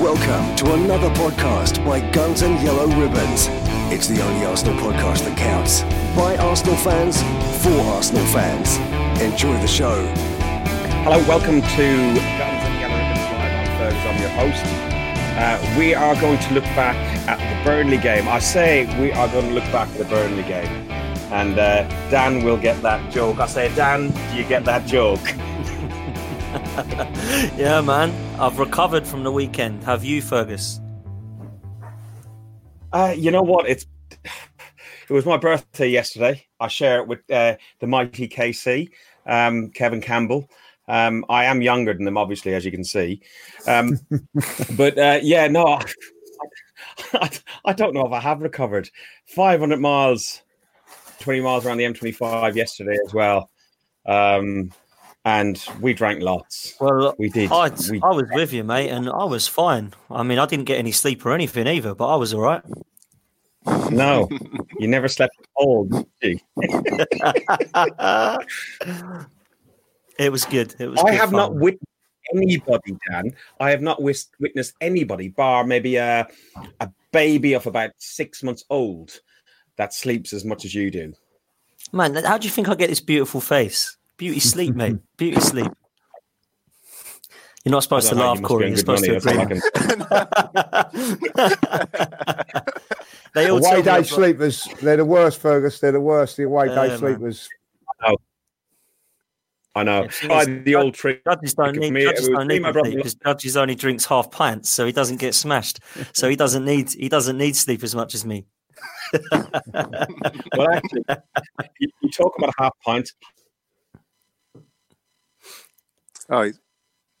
Welcome to another podcast by Guns and Yellow Ribbons. It's the only Arsenal podcast that counts. By Arsenal fans, for Arsenal fans. Enjoy the show. Hello, welcome to Guns and Yellow Ribbons Live. I'm Fergus, I'm your host. Uh, we are going to look back at the Burnley game. I say we are going to look back at the Burnley game. And uh, Dan will get that joke. I say, Dan, do you get that joke? yeah, man. I've recovered from the weekend. Have you, Fergus? Uh, you know what? It's it was my birthday yesterday. I share it with uh, the mighty KC, um, Kevin Campbell. Um, I am younger than them, obviously, as you can see. Um, but uh, yeah, no, I, I, I, don't know if I have recovered. 500 miles, 20 miles around the M25 yesterday as well. Um, and we drank lots. Well, we did. I, we, I was with you, mate, and I was fine. I mean, I didn't get any sleep or anything either, but I was all right. No, you never slept cold, did it was good. It was. I good have fun. not witnessed anybody, Dan. I have not wis- witnessed anybody, bar maybe a a baby of about six months old, that sleeps as much as you do. Man, how do you think I get this beautiful face? Beauty sleep, mate. Beauty sleep. You're not supposed to laugh, you Corey. You're supposed to that's all agree. they all Away day I've sleepers, they're the worst, Fergus. They're the worst. The away Yeah, day man. sleepers. I know. Yeah, thing Tried is, the old trick. Judges don't need, me, judges don't need my to brother- because Judges only drinks half pints, so he doesn't get smashed. So he doesn't need he doesn't need sleep as much as me. Well, actually, you, you talk about a half pint. Oh, he's,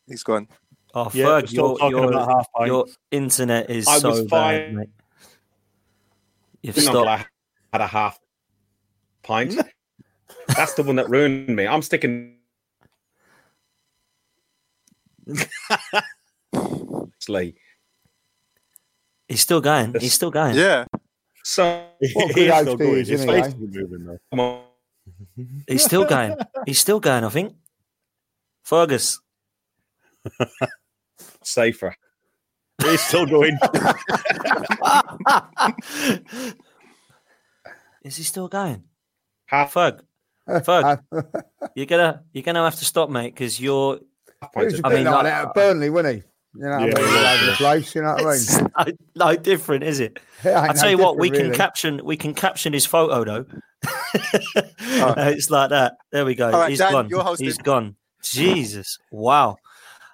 he's gone. Oh, Yeah, Ferg, we're still your, talking your, about half your internet is I so was bad, fine. mate. You've Didn't stopped. I had a half pint. That's the one that ruined me. I'm sticking. Slay. He's still going. He's still going. Yeah. So What good is still going. His face is moving though. come on. He's still going. He's still going. I think. Fergus. safer. He's still going. Is he still going? Half, Ferg. Ferg. You're gonna you're gonna have to stop, mate, because you're half He was a I mean, like like- that at Burnley, wasn't he? You know, what I Yeah, mean, all yeah, over the place. You know what I mean? no, no different, is it? It ain't I no tell you what, we can really. caption we can caption his photo though. it's like that. There we go. All right, He's Dan, gone. He's gone. Jesus. Wow.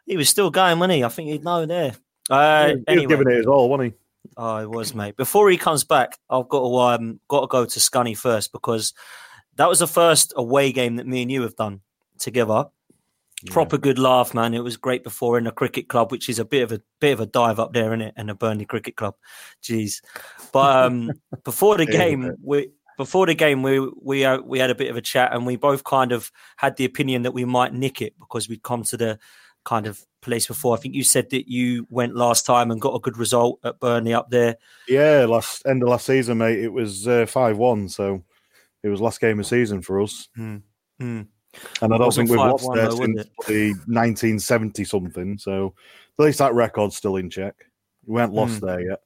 He was still going, wasn't he? I think he'd know there. Uh, He was anyway, giving it his all, wasn't he? oh, it was, mate. Before he comes back, I've got to um, got to go to Scunny first because that was the first away game that me and you have done together. Proper good laugh, man. It was great before in the cricket club, which is a bit of a bit of a dive up there, isn't it? And the Burnley Cricket Club, jeez. But um, before the It is a game, we before the game we we uh, we had a bit of a chat, and we both kind of had the opinion that we might nick it because we'd come to the kind of place before. I think you said that you went last time and got a good result at Burnley up there. Yeah, last end of last season, mate. It was uh, five one, so it was last game of season for us. Hmm. And I don't think we've lost 5-1 there though, since the 1970 something. So at least that record's still in check. We haven't lost Hmm. there yet.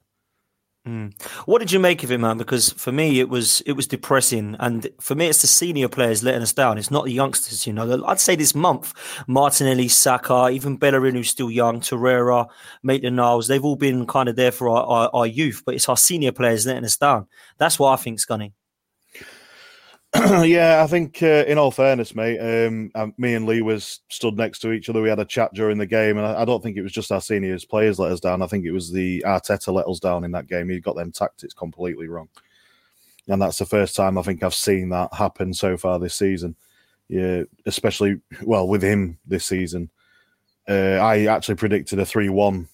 Mm. What did you make of it, man? Because for me, it was it was depressing, and for me, it's the senior players letting us down. It's not the youngsters, you know. I'd say this month, Martinelli, Saka, even Bellerin, who's still young, Torreira, Maitland Niles, they've all been kind of there for our, our, our youth, but it's our senior players letting us down. That's what I think, Scunny. yeah, I think uh, in all fairness, mate, um, me and Lee was stood next to each other. We had a chat during the game, and I, I don't think it was just our seniors players let us down. I think it was the Arteta let us down in that game. He got them tactics completely wrong, and that's the first time I think I've seen that happen so far this season. Yeah, especially well with him this season. Uh, I actually predicted a three-one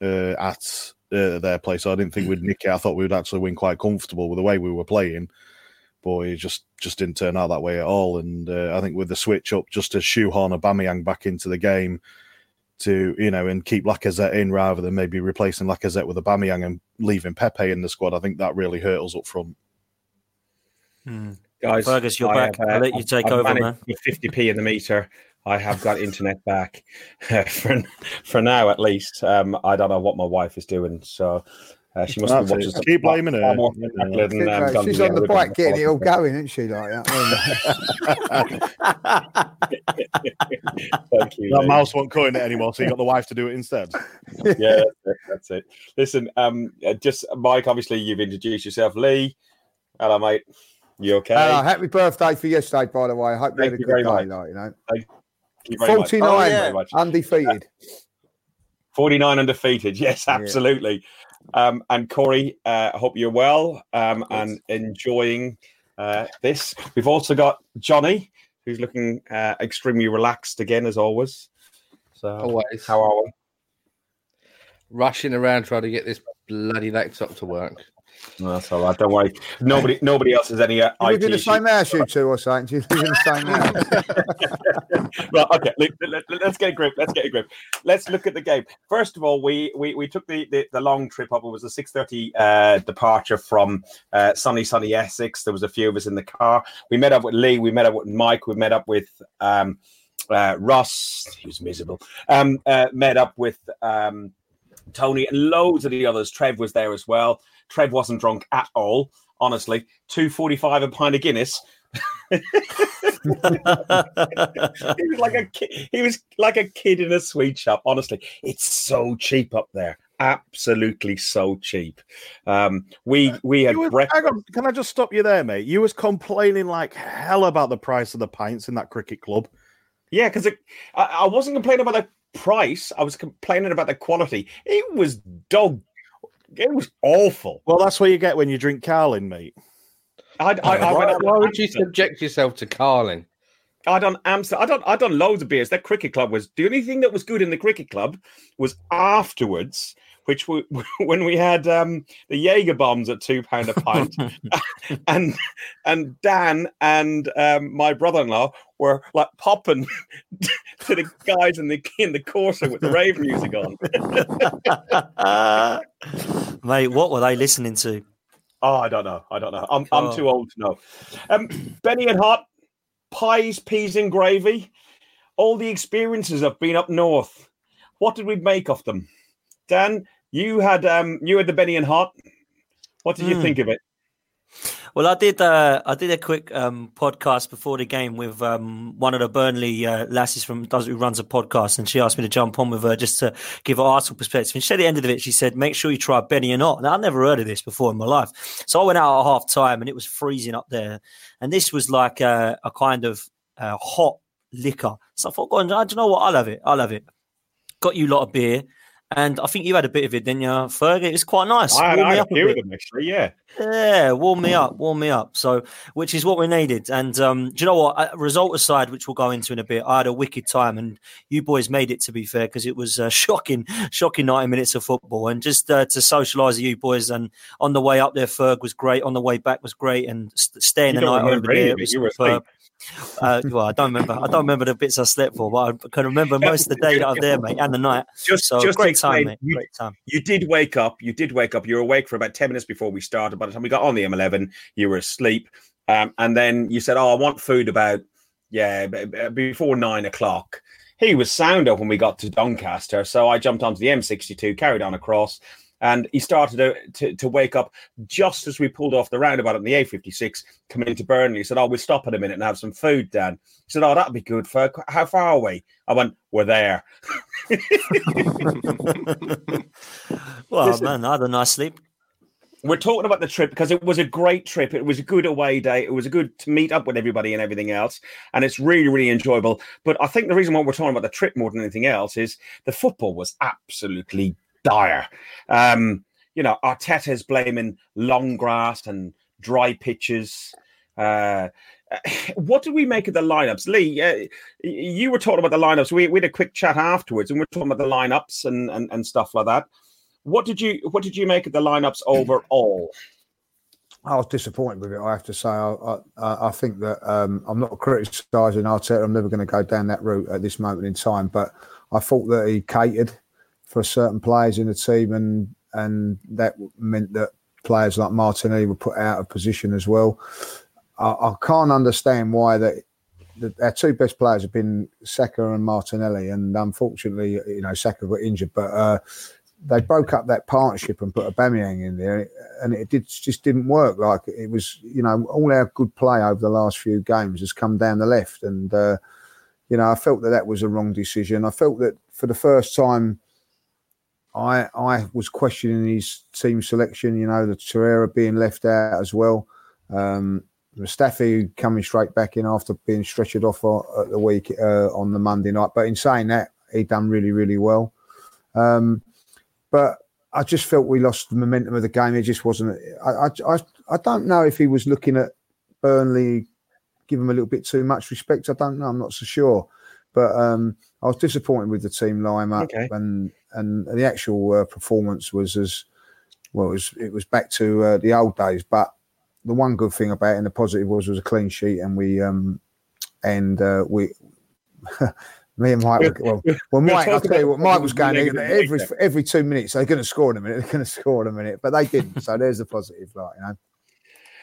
uh, at uh, their place, so I didn't think we'd nick it. I thought we would actually win quite comfortable with the way we were playing boy, it just just didn't turn out that way at all. And uh, I think with the switch up, just to shoehorn Aubameyang back into the game, to you know, and keep Lacazette in rather than maybe replacing Lacazette with Aubameyang and leaving Pepe in the squad, I think that really hurt us up front. Guys, Fergus, you're I back. have, uh, I'll let you take I've over, man. 50p in the meter. I have got internet back for for now at least. Um, I don't know what my wife is doing, so uh, she must That's be watching. it. Keep blaming her. far more Yeah. spectacular than, um, She's, Guns on the Roses. bike getting it all going, isn't she? Like that. Thank you. That Lee. mouse won't cut in it anymore, so you got the wife to do it instead. yeah, that's it. Listen, um, uh, just Mike. Obviously, you've introduced yourself. Lee, hello, mate. You okay? Hello, happy birthday for yesterday, by the way. I hope you Thank had a you good very day, much. like, you know. Thank you very much. 49 Oh, yeah. very much. undefeated. 49 undefeated. Yes, Yeah. absolutely. Um, and Corey, uh, I hope you're well um, and enjoying uh, this. We've also got Johnny, who's looking uh, extremely relaxed again, as always. So, Always how are we? rushing around trying to get this bloody laptop to work. No, that's all right. Don't worry. Nobody, nobody else has any uh, You live IT in the same house, you two, or something? Do you live in the same house? right, okay. Let, let, us get a grip. Let's get a grip. Let's look at the game. First of all, we we, we took the, the, the long trip up. It was a six thirty uh, departure from uh, sunny sunny Essex. There was a few of us in the car. We met up with Lee. We met up with Mike. We met up with um, uh, Russ. He was miserable. Um, uh, met up with um, Tony and loads of the others. Trev was there as well. Trev wasn't drunk at all. Honestly, two forty five a pint of Guinness. he was like a kid. He was like a kid in a sweet shop. Honestly, it's so cheap up there. Absolutely so cheap. Um, we we had was- breakfast. on, can I just stop you there, mate? You was complaining like hell about the price of the pints in that cricket club. Yeah, because I, I wasn't complaining about the price. I was complaining about the quality. It was dog. It was awful. Well, that's what you get when you drink Carling, mate. I, I, I, why, why would you subject yourself to Carling? I done Amsterdam. I done I done loads of beers. That cricket club was the only thing that was good in the cricket club was afterwards, which we, when we had um, the Jaeger bombs at two pound a pint, and and Dan and um, my brother-in-law were like popping to the guys in the in the Corsa with the rave music on. Mate, what were they listening to? Oh, I don't know. I don't know. I'm I'm Oh. too old to know. Um, Benny and Hot, pies, peas, and gravy. All the experiences I've been up north. What did we make of them? Dan, you had um you had the Benny and Hot. What did you Mm. think of it? Well, I did. Uh, I did a quick um, podcast before the game with um, one of the Burnley uh, lasses from does who runs a podcast, and she asked me to jump on with her just to give her Arsenal perspective. And she said at the end of it, she said, "Make sure you try Benny and Not." Now, I've never heard of this before in my life, so I went out at half time, and it was freezing up there, and this was like a, a kind of uh, hot liquor. So I thought, "Go on, do you know what? I love it. I love it." Got you a lot of beer. And I think you had a bit of it, didn't you, Ferg? It was quite nice. I I had a up a few bit. of them actually. Yeah, Yeah, warm me up, warm me up. So, which is what we needed. And um, do you know what? Uh, result aside, which we'll go into in a bit, I had a wicked time, and you boys made it. To be fair, because it was uh, shocking, shocking ninety minutes of football, and just uh, to socialise with you boys. And on the way up there, Ferg was great. On the way back was great, and st- staying the night over there it, was you were. Uh, well, I don't remember. I don't remember the bits I slept for, but I can remember most of the day that I was there, mate, and the night. just So just great time, mate. you- Great time. you did wake up. You did wake up. You were awake for about 10 minutes before we started. By the time we got on the M11, you were asleep. Um, and then you said, Oh, I want food about, yeah, before nine o'clock. He was sound up when we got to Doncaster. So I jumped onto the M62, carried on across, and he started to, to, to wake up just as we pulled off the roundabout on the A56 coming into Burnley. He said, Oh, we'll stop in a minute and have some food, Dan. He said, Oh, that'd be good. For how far are we? I went, We're there. well, Listen. man, I had a nice sleep. we're talking about the trip because it was a great trip. It was a good away day. It was a good to meet up with everybody and everything else. And it's really, really enjoyable. But I think the reason why we're talking about the trip more than anything else is the football was absolutely dire. Um, you know, Arteta's blaming long grass and dry pitches. Uh, what did we make of the lineups, Lee? Uh, you were talking about the lineups. We, we had a quick chat afterwards, and we are talking about the lineups and, and, and stuff like that. What did you What did you make of the lineups overall? I was disappointed with it. I have to say. I I, I think that um, I'm not criticising Arteta. I'm never going to go down that route at this moment in time. But I thought that he catered for certain players in the team, and and that meant that players like Martinelli were put out of position as well. I, I can't understand why that our two best players have been Saka and Martinelli, and unfortunately, you know, Saka got injured, but uh, they broke up that partnership and put Aubameyang in there, and it did just didn't work. Like it was, you know, all our good play over the last few games has come down the left, and uh, you know, I felt that that was a wrong decision. I felt that for the first time. I I was questioning his team selection, you know, the Torreira being left out as well. Um, Mustafi coming straight back in after being stretchered off at the week uh, on the Monday night. But in saying that, he done really, really well. Um, but I just felt we lost the momentum of the game. It just wasn't. I, I, I don't know if he was looking at Burnley, give him a little bit too much respect. I don't know. I'm not so sure. But um, I was disappointed with the team lineup, Okay. and and the actual uh, performance was as well. It was it was back to uh, the old days. But the one good thing about it and the positive was was a clean sheet, and we um and uh, we. Me and Mike, were, well, well, Mike, I'll tell you what, Mike was going every every two minutes. They're going to score in a minute. They're going to score in a minute, but they didn't. so there's the positive, like you know.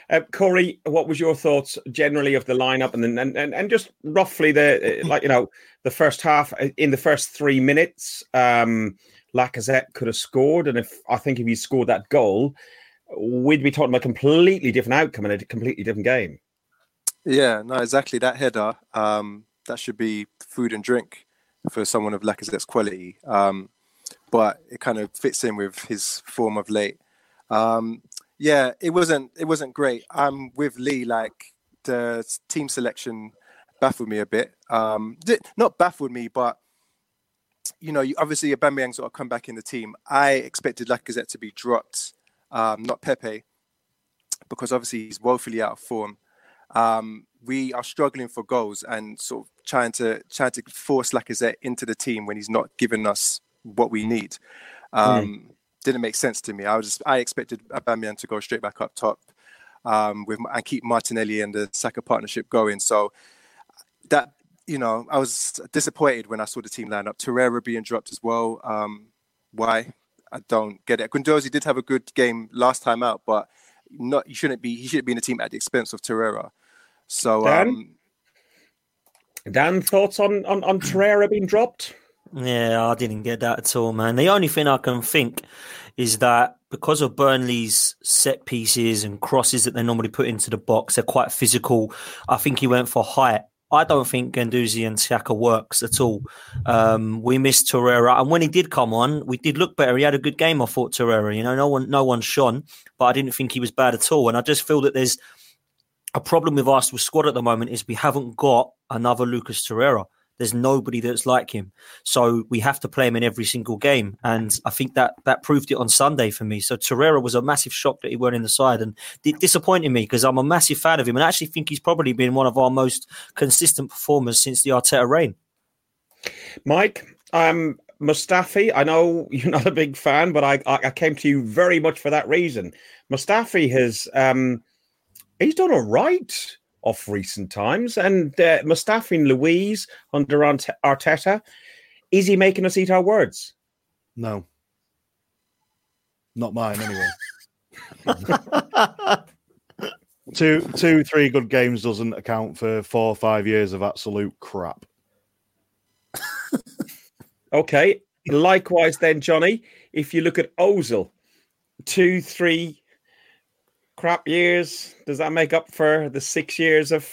Uh, Corey, what was your thoughts generally of the lineup, and then and, and, and just roughly the uh, like you know the first half uh, in the first three minutes, um, Lacazette could have scored, and if I think if he scored that goal, we'd be talking about a completely different outcome and a completely different game. Yeah, no, exactly. That header, um, that should be food and drink for someone of Lacazette's quality. Um, but it kind of fits in with his form of late. Um, yeah, it wasn't it wasn't great. I'm with Lee. Like the team selection baffled me a bit. Um, not baffled me, but you know, you, obviously Aubameyang sort of come back in the team. I expected Lacazette to be dropped, um, not Pepe, because obviously he's woefully out of form. Um, we are struggling for goals and sort of trying to trying to force Lacazette into the team when he's not giving us what we need. Um, Didn't make sense to me. I was just, I expected Aubameyang to go straight back up top um, with and keep Martinelli and the Saka partnership going. So that you know, I was disappointed when I saw the team line up. Torreira being dropped as well. Um, why? I don't get it. Guendouzi did have a good game last time out, but not he shouldn't be. He shouldn't be in the team at the expense of Torreira. So Dan? um, Dan, thoughts on on, on Torreira being dropped? Yeah, I didn't get that at all, man. The only thing I can think is that because of Burnley's set pieces and crosses that they normally put into the box, they're quite physical. I think he went for height. I don't think Guendouzi and Saka works at all. Um, we missed Torreira, and when he did come on, we did look better. He had a good game, I thought. Torreira, you know, no one, no one shone, but I didn't think he was bad at all. And I just feel that there's a problem with Arsenal squad at the moment is we haven't got another Lucas Torreira. There's nobody that's like him, so we have to play him in every single game. And I think that that proved it on Sunday for me. So Torreira was a massive shock that he weren't in the side, and it disappointed me because I'm a massive fan of him, and I actually think he's probably been one of our most consistent performers since the Arteta reign. Mike, um, Mustafi, I know you're not a big fan, but I, I, came to you very much for that reason. Mustafi has um, he's done all right off recent times, and uh, Mustafi and Luiz under Arte- Arteta, is he making us eat our words? No. Not mine, anyway. two, two, three good games doesn't account for four or five years of absolute crap. Okay. Likewise, then, Johnny, if you look at Ozil, two, three crap years, does that make up for the six years of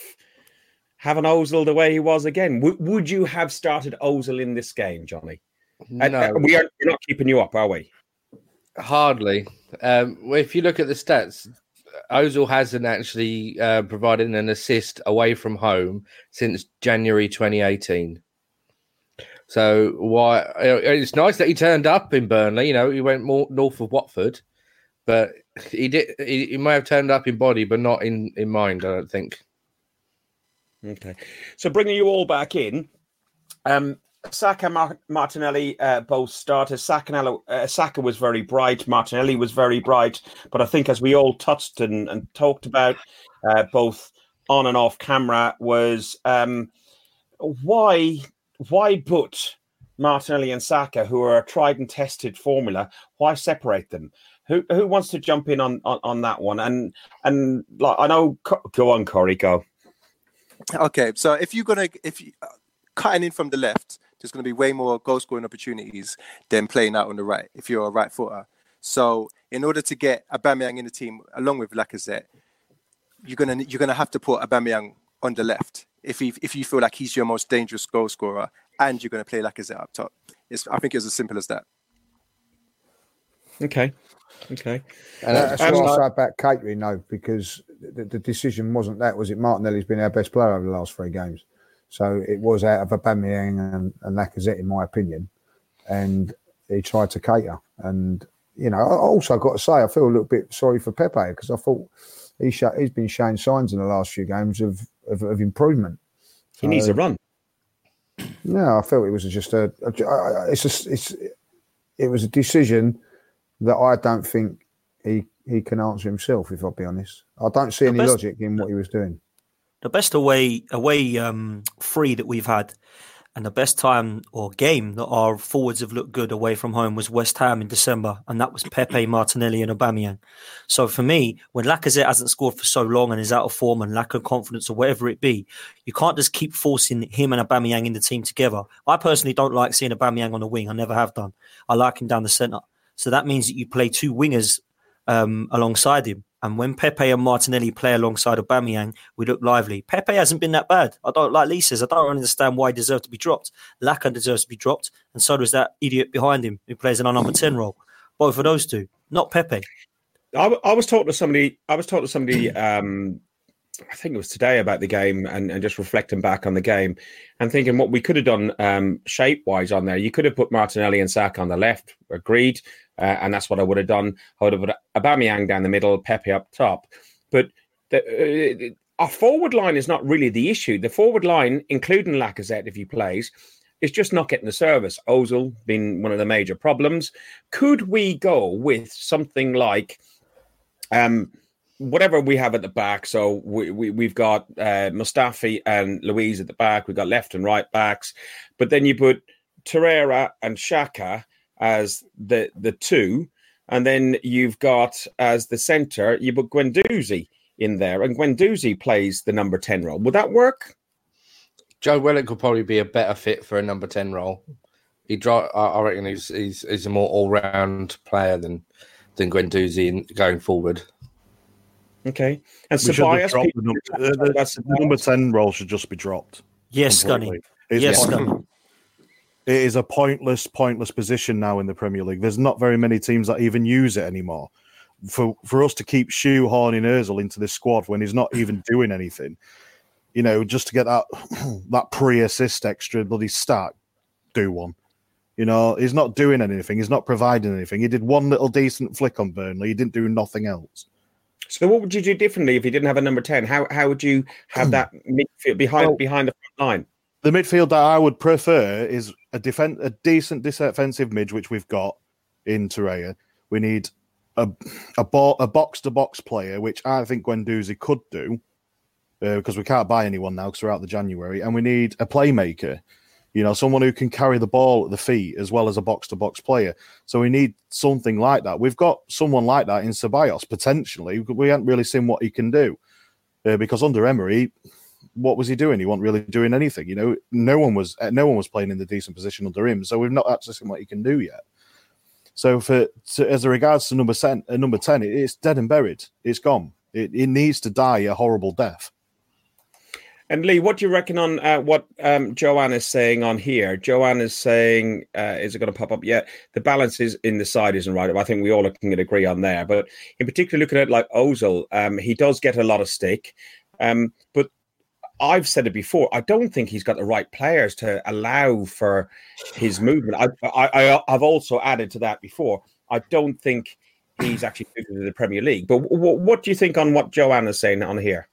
having Ozil the way he was again? W- would you have started Ozil in this game, Johnny? No, and we are not keeping you up, are we? hardly. Um, if you look at the stats, Ozil hasn't actually uh, provided an assist away from home since January 2018. So why? uh, It's nice that he turned up in Burnley. You know, he went more north of Watford, but he did. He, he may have turned up in body, but not in in mind. I don't think. Okay. So bringing you all back in, um, Saka, Mar- Martinelli, uh, both starters. Saka, uh, Saka was very bright. Martinelli was very bright. But I think, as we all touched and, and talked about, uh, both on and off camera, was um, why why put Martinelli and Saka, who are a tried and tested formula, why separate them? Who who wants to jump in on on, on that one? And and like I know, go on, Corey, go. Okay, so if you're gonna if you uh, cutting in from the left, there's gonna be way more goal scoring opportunities than playing out on the right if you're a right footer. So in order to get Aubameyang in the team along with Lacazette, you're gonna you're gonna have to put Aubameyang on the left if he, if you feel like he's your most dangerous goal scorer and you're gonna play Lacazette up top. It's I think it's as simple as that. Okay. Okay. And That's Um, what I say about catering, though, because the, the decision wasn't that, was it? Martinelli's been our best player over the last three games. So it was out of Aubameyang and, and Lacazette, in my opinion. And he tried to cater. And, you know, I also got to say, I feel a little bit sorry for Pepe because I thought he sh- he's been showing signs in the last few games of, of, of improvement. He needs a run. No, I felt it was just a, a I- it's a, it's it was a decision that I don't think he he can answer himself. If I'll be honest, I don't see The any best- logic in what he was doing. the best away away um, free that we've had, and the best time or game that our forwards have looked good away from home was West Ham in December, and that was Pepe, Martinelli, and Aubameyang. So for me, when Lacazette hasn't scored for so long and is out of form and lack of confidence or whatever it be, you can't just keep forcing him and Aubameyang in the team together. I personally don't like seeing Aubameyang on the wing. I never have done. I like him down the centre. So that means that you play two wingers um, alongside him. And when Pepe and Martinelli play alongside Aubameyang, we look lively. Pepe hasn't been that bad. I don't like says. I don't understand why he deserves to be dropped. Laca deserves to be dropped, and so does that idiot behind him who plays our number ten role. Both of those two, not Pepe. I was talking to somebody. I was talking to somebody. Um, I think it was today about the game and, and just reflecting back on the game and thinking what we could have done um, shape wise on there. You could have put Martinelli and Saka on the left. Agreed, uh, and that's what I would have done. I would have put Aubameyang down the middle, Pepe up top. But the, uh, our forward line is not really the issue. The forward line, including Lacazette, if he plays, is just not getting the service. Ozil being one of the major problems. Could we go with something like? um, whatever we have at the back. So we, we we've got uh, Mustafi and Luiz at the back. We've got left and right backs, but then you put Torreira and Xhaka as the the two, and then you've got as the centre you put Guendouzi in there, and Guendouzi plays the number ten role. Would that work? Joe Willock could probably be a better fit for a number ten role. He draw. I I reckon he's he's, he's a more all round player than than Guendouzi in going forward. Okay, and We should have Ceballos. dropped people- the, number, the, the- that's the number 10 role should just be dropped. Yes, completely. Gunny. It's Yes, pointless. Gunny. It is a pointless, pointless position now in the Premier League. There's not very many teams that even use it anymore. For for us to keep shoehorning Özil into this squad when he's not even doing anything, you know, just to get that that pre-assist extra bloody stat, do one. You know, he's not doing anything. He's not providing anything. He did one little decent flick on Burnley. He didn't do nothing else. So what would you do differently if you didn't have a number ten? How how would you have that midfield behind Well- behind the front line? The midfield that I would prefer is a defend a decent defensive mid, which we've got in Torreira. We need a a, a box to box player, which I think Guendouzi could do because we can't buy anyone now because we're out the January, and we need a playmaker. You know, someone who can carry the ball at the feet as well as a box to box player. So we need something like that. We've got someone like that in Ceballos potentially. We haven't really seen what he can do uh, because under Emery, what was he doing? He wasn't really doing anything. You know, no one was uh, no one was playing in the decent position under him. So we've not seen what he can do yet. So for to, as regards to number ten, uh, number ten, it, it's dead and buried. It's gone. It, it needs to die a horrible death. And Lee, what do you reckon on uh, what um, Joanne is saying on here? Joanne is saying, uh, is it going to pop up yet? The balance is in the side isn't right. I think we all can agree on there. But in particular, looking at like Ozil, um, he does get a lot of stick. Um, but I've said it before. I don't think he's got the right players to allow for his movement. I, I, I, I've also added to that before. I don't think he's actually suited to the Premier League. But w- what do you think on what Joanne is saying on here?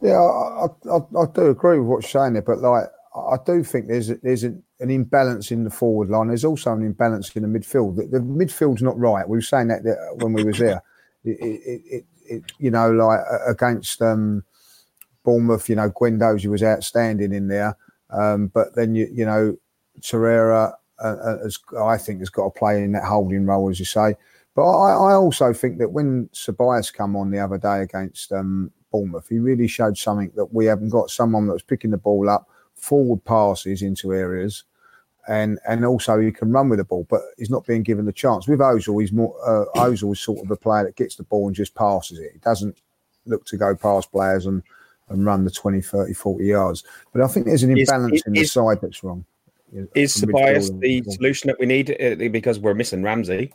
Yeah, I, I, I do agree with what you're saying there, but like I do think there's there's an, an imbalance in the forward line. There's also an imbalance in the midfield. The, the midfield's not right. We were saying that, that when we was there. It, it, it, it, you know, like against um, Bournemouth, you know, Guendouzi was outstanding in there, um, but then you you know, Torreira, uh, has, I think, has got to play in that holding role, as you say. But I, I also think that when Ceballos come on the other day against um, Bournemouth. He really showed something that we haven't got someone that was picking the ball up, forward passes into areas, and and also he can run with the ball, but he's not being given the chance. With Ozil, he's more uh, Ozil is sort of a player that gets the ball and just passes it. He doesn't look to go past players and, and run the 20, 30, 40 yards. But I think there's an Is- imbalance in the side that's wrong. Is Tobias the solution that we need uh, because we're missing Ramsey?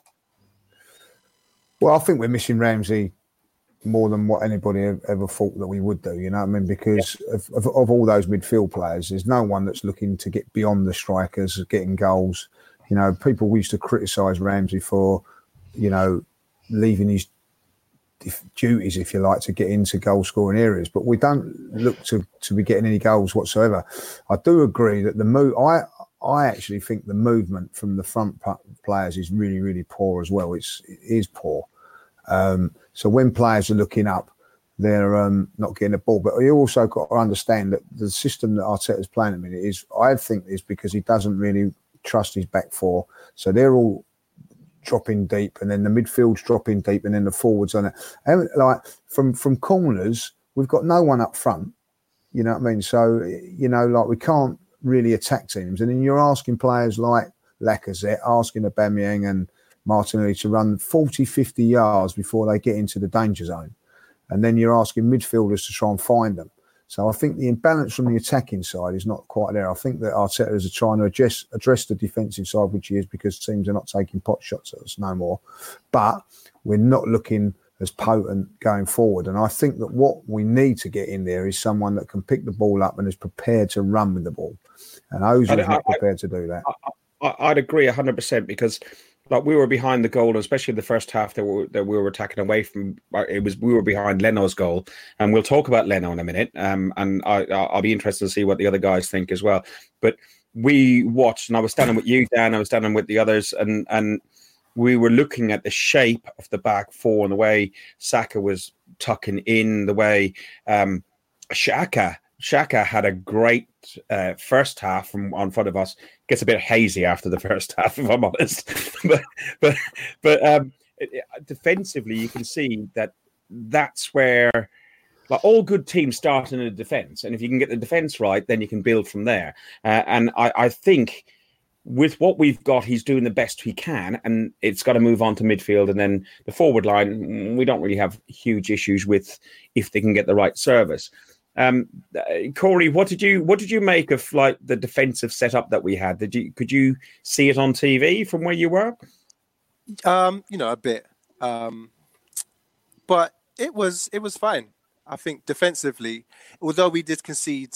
Well, I think we're missing Ramsey more than what anybody ever thought that we would do. You know what I mean? Because of, of, of all those midfield players, there's no one that's looking to get beyond the strikers, getting goals. You know, people used to criticise Ramsey for, you know, leaving his duties, if you like, to get into goal scoring areas. But we don't look to, to be getting any goals whatsoever. I do agree that the move, I, I actually think the movement from the front players is really, really poor as well. It's, it is poor. Um, so when players are looking up, they're um, not getting the ball. But you also got to understand that the system that Arteta's playing at the minute is, I think, is because he doesn't really trust his back four. So they're all dropping deep, and then the midfield's dropping deep, and then the forwards on it. And like from from corners, we've got no one up front. You know what I mean? So you know, like we can't really attack teams, and then you're asking players like Lacazette, asking Aubameyang and Martinelli to run 40, 50 yards before they get into the danger zone, and then you're asking midfielders to try and find them. So I think the imbalance from the attacking side is not quite there. I think that Arteta is trying to address address the defensive side, which he is because teams are not taking pot shots at us no more. But we're not looking as potent going forward. And I think that what we need to get in there is someone that can pick the ball up and is prepared to run with the ball. And Ozil's I- not I- prepared to do that. I, I'd agree hundred percent because like we were behind the goal, especially the first half that we, that we were attacking away from. It was we were behind Leno's goal, and we'll talk about Leno in a minute. Um, and I- I'll be interested to see what the other guys think as well. But we watched, and I was standing with you, Dan. I was standing with the others, and and we were looking at the shape of the back four and the way Saka was tucking in, the way um, Xhaka Xhaka had a great uh, first half from on front of us. Gets a bit hazy after the first half, if I'm honest. but but but um, defensively, you can see that that's where like all good teams start in a defense, and if you can get the defense right, then you can build from there. Uh, and I, I think with what we've got, he's doing the best he can, and it's got to move on to midfield and then the forward line. We don't really have huge issues with if they can get the right service. Um, uh, Corey, what did you what did you make of like the defensive setup that we had? Did you could you see it on TV from where you were? Um, you know, a bit. Um, but it was it was fine. I think defensively, although we did concede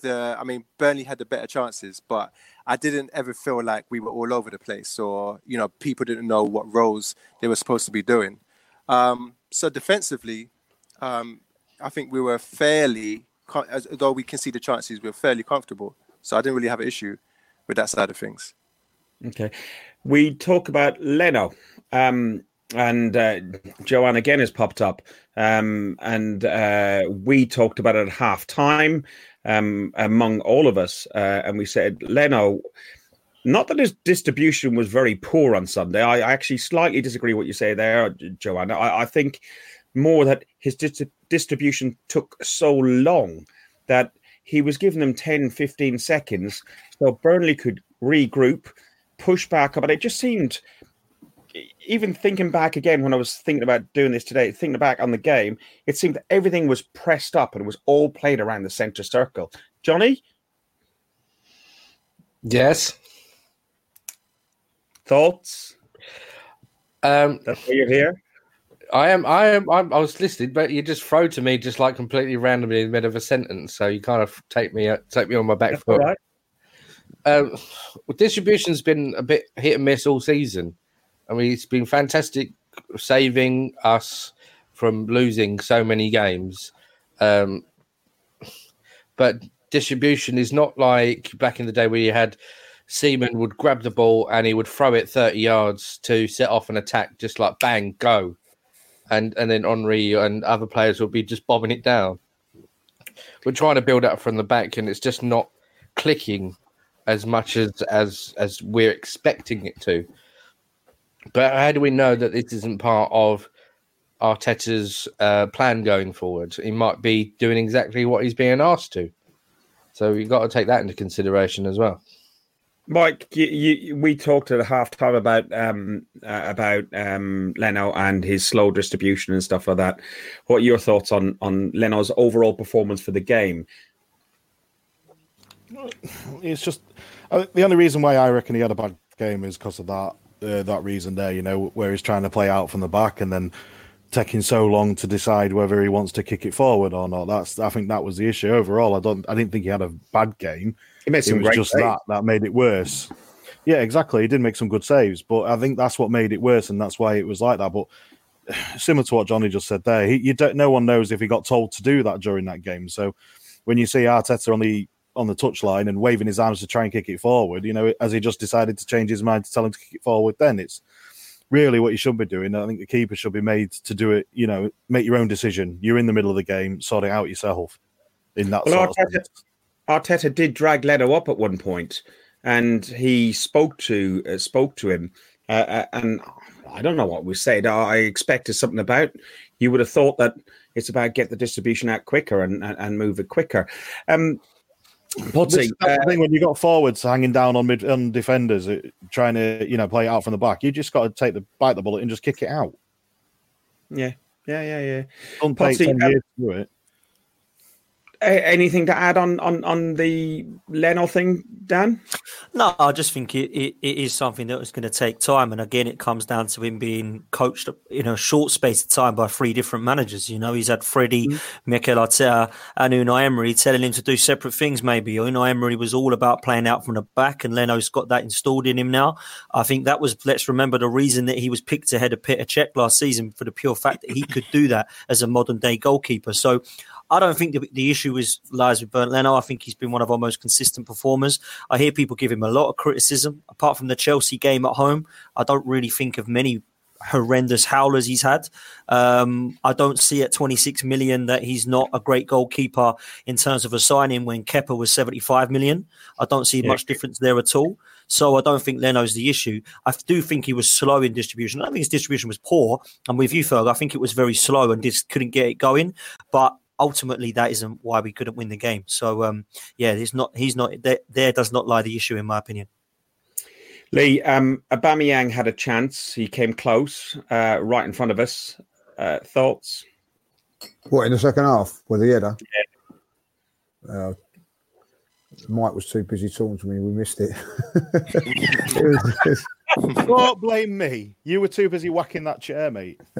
the I mean Burnley had the better chances, but I didn't ever feel like we were all over the place or you know, people didn't know what roles they were supposed to be doing. Um, so defensively, um, I think we were fairly as though we conceded chances, we were fairly comfortable. So I didn't really have an issue with that side of things. Okay. We talk about Leno. Um, and uh, Joanne again has popped up. Um, and uh, we talked about it at half time um, among all of us. Uh, and we said, Leno, not that his distribution was very poor on Sunday. I, I actually slightly disagree what you say there, Joanne. I, I think more that his dis- distribution took so long that he was giving them 10, 15 seconds so Burnley could regroup, push back. But it just seemed, even thinking back again when I was thinking about doing this today, thinking back on the game, it seemed that everything was pressed up and it was all played around the centre circle. Johnny, Yes. thoughts? Um, That's why you're here. I am. I am. I'm, I was listening, but you just throw to me just like completely randomly in the middle of a sentence. So you kind of take me take me on my back That's foot. right. Um, well, distribution's been a bit hit and miss all season. I mean, it's been fantastic saving us from losing so many games. Um, but distribution is not like back in the day where you had Seaman would grab the ball and he would throw it 30 yards to set off an attack, just like bang, go. And, and then Henry and other players will be just bobbing it down. We're trying to build up from the back and it's just not clicking as much as as as we're expecting it to. But how do we know that this isn't part of Arteta's uh, plan going forward. He might be doing exactly what he's being asked to. So you've got to take that into consideration as well. Mike, you, you, we talked at halftime about um, uh, about um, Leno and his slow distribution and stuff like that. What are your thoughts on on Leno's overall performance for the game? It's just uh, the only reason why I reckon he had a bad game is because of that uh, that reason there. You know, where he's trying to play out from the back and then taking so long to decide whether he wants to kick it forward or not. That's I think that was the issue overall. I don't I didn't think he had a bad game. He made some it was just saves. that that made it worse. Yeah, exactly. He did make some good saves, but I think that's what made it worse, and that's why it was like that. But similar to what Johnny just said there, he, you don't. No one knows if he got told to do that during that game. So when you see Arteta on the on the touchline and waving his arms to try and kick it forward, you know, as he just decided to change his mind to tell him to kick it forward, then it's really what you should be doing. I think the keeper should be made to do it. You know, make your own decision. You're in the middle of the game, sort it out yourself. In that Well, sort of Arteta-. Arteta did drag Leno up at one point, and he spoke to uh, spoke to him, uh, uh, and I don't know what was said. I expected something about. You would have thought that it's about get the distribution out quicker and and, and move it quicker. Um, the uh, thing when you got forwards hanging down on mid on defenders, uh, trying to you know play it out from the back. You just got to take the bite the bullet and just kick it out. yeah, yeah, yeah, yeah. Don't ten um, do it. Anything to add on on on the Leno thing, Dan? No, I just think it, it, it is something that is going to take time. And again, it comes down to him being coached in a short space of time by three different managers. You know, he's had Freddie, mm. Mikel Arteta, and Unai Emery telling him to do separate things, maybe. Unai Emery was all about playing out from the back, and Leno's got that installed in him now. I think that was, let's remember, the reason that he was picked ahead of Peter Cech last season for the pure fact that he could do that as a modern day goalkeeper. So, I don't think the, the issue is lies with Bernd Leno. I think he's been one of our most consistent performers. I hear people give him a lot of criticism. Apart from the Chelsea game at home, I don't really think of many horrendous howlers he's had. Um, I don't see at 26 million that he's not a great goalkeeper in terms of a signing when Kepa was 75 million. I don't see Yeah. much difference there at all. So I don't think Leno's the issue. I do think he was slow in distribution. I think his distribution was poor. And with you, Ferg, I think it was very slow and just couldn't get it going. But ultimately, that isn't why we couldn't win the game. So um, yeah, he's not. He's not. There, there does not lie the issue, in my opinion. Lee, um, Aubameyang had a chance. He came close, uh, right in front of us. Uh, thoughts? What in the second half with the header? Uh, Mike was too busy talking to me. We missed it. It was- it's- Don't blame me. You were too busy whacking that chair, mate.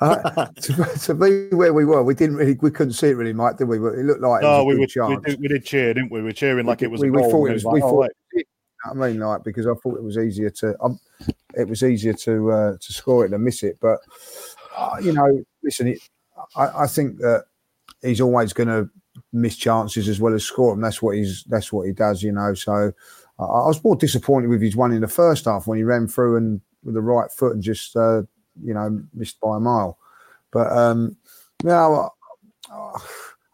uh, to, to be where we were, we didn't really, we couldn't see it really, Mike, did we? But it looked like it No, a we, were, we, did, we did cheer, didn't we? We were cheering like it was we, a we goal. thought it was. like, We oh, thought. wait. You know what I mean, like because I thought it was easier to. Um, it was easier to uh, to score it than miss it. But uh, you know, listen, it, I, I think that he's always going to miss chances as well as score them. That's what he's. That's what he does. You know. So I, was more disappointed with his one in the first half when he ran through and with the right foot and just uh, you know missed by a mile. But um, no, I,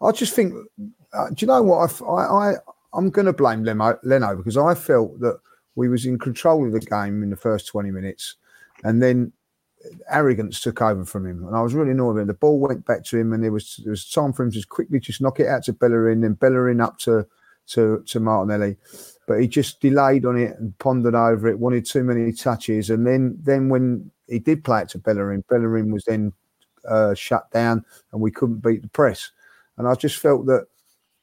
I just think. Uh, do you know what? I, I, I am going to blame Leno, Leno because I felt that we was in control of the game in the first 20 minutes, and then arrogance took over from him, and I was really annoyed with him. The ball went back to him, and there was there was time for him to just quickly just knock it out to Bellerin, then Bellerin up to to to Martinelli, but he just delayed on it and pondered over it, wanted too many touches, and then then when he did play it to Bellerin, Bellerin was then uh, shut down, and we couldn't beat the press, and I just felt that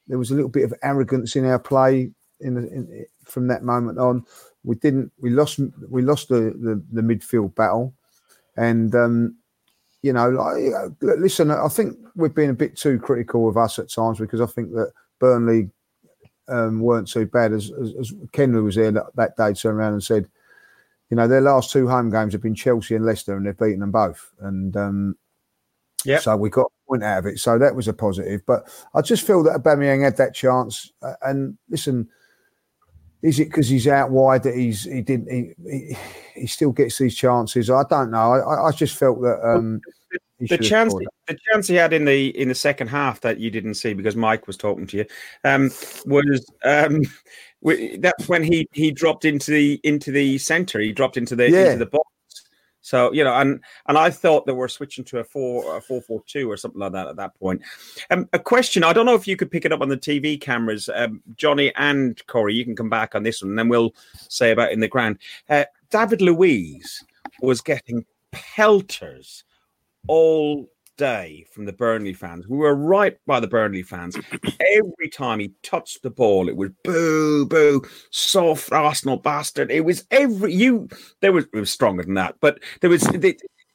there was a little bit of arrogance in our play in, in from that moment on. We didn't. We lost. We lost the the, the midfield battle, and um, you know, like, listen. I think we've been a bit too critical of us at times because I think that Burnley um, weren't too bad. As, as, as Ken, who was there that, that day, turned around and said, you know, their last two home games have been Chelsea and Leicester, and they've beaten them both. And um, Yep. so we got a point out of it. So that was a positive. But I just feel that Aubameyang had that chance. Uh, and listen, is it because he's out wide that he's he didn't he, he, he still gets these chances? I don't know. I, I- just felt that um, The chance, the chance he had in the in the second half that you didn't see because Mike was talking to you, um, was um, that's when he he dropped into the into the center. He dropped into the Yeah. into the box. So you know, and and I thought that we're switching to a four a four four two or something like that at that point. Um, a question: I don't know if you could pick it up on the TV cameras, um, Johnny and Corey. You can come back on this one, and then we'll say about in the ground. Uh, David Luiz was getting pelters all day from the Burnley fans. We were right by the Burnley fans. Every time he touched the ball, it was boo, boo, soft Arsenal bastard. It was every you. There was it was stronger than that, but there was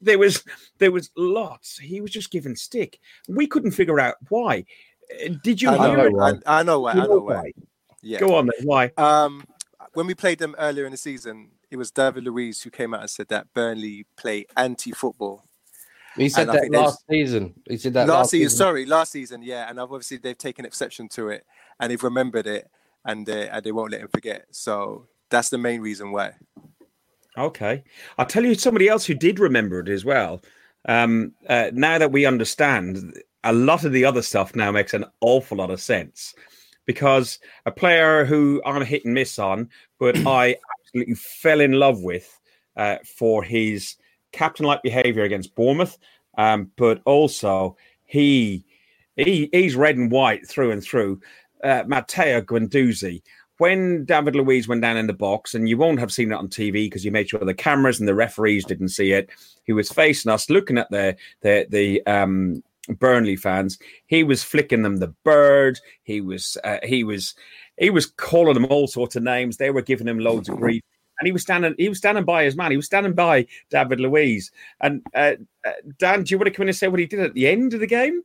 there was there was lots. He was just given stick. We couldn't figure out why. Uh, did you I hear know, it? why. I, I know why. You I know know why. why? Yeah. Go on then. Why? Um, when we played them earlier in the season, it was David Luiz who came out and said that Burnley play anti-football. He said And that last season. He said that last, season, sorry, last season, yeah. And obviously they've taken exception to it and they've remembered it and they, and they won't let him forget. So that's the main reason why. Okay. I'll tell you somebody else who did remember it as well. Um, uh, now that we understand, a lot of the other stuff now makes an awful lot of sense because a player who I'm a hit and miss on, but I absolutely fell in love with uh, for his captain like behavior against Bournemouth, um, but also he, he he's red and white through and through. Uh, Matteo Guendouzi, when David Luiz went down in the box, and you won't have seen it on TV because you made sure the cameras and the referees didn't see it. He was facing us, looking at the the the um, Burnley fans. He was flicking them the bird. He was uh, he was he was calling them all sorts of names. They were giving him loads of grief. And he was standing. He was standing by his man. He was standing by David Luiz. And uh, uh, Dan, do you want to come in and say what he did at the end of the game?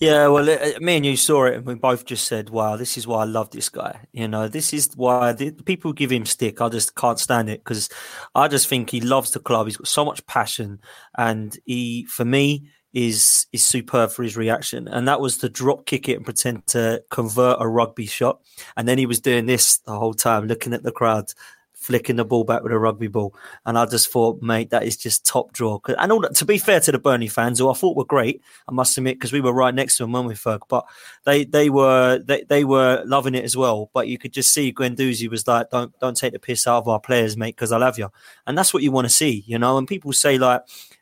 Yeah, well, it, me and you saw it, and we both just said, "Wow, this is why I love this guy." You know, this is why the people give him stick. I just can't stand it because I just think he loves the club. He's got so much passion, and he, for me, is is superb for his reaction. And that was to drop kick it and pretend to convert a rugby shot, and then he was doing this the whole time, looking at the crowd. Flicking the ball back with a rugby ball, and I just thought, mate, that is just top draw. And all that, to be fair to the Burnley fans, who I thought were great, I must admit, because we were right next to them when we Ferg, but they they were they, they were loving it as well. But you could just see Guendouzi was like, "Don't don't take the piss out of our players, mate, because I love you," and that's what you want to see, you know. And people say like,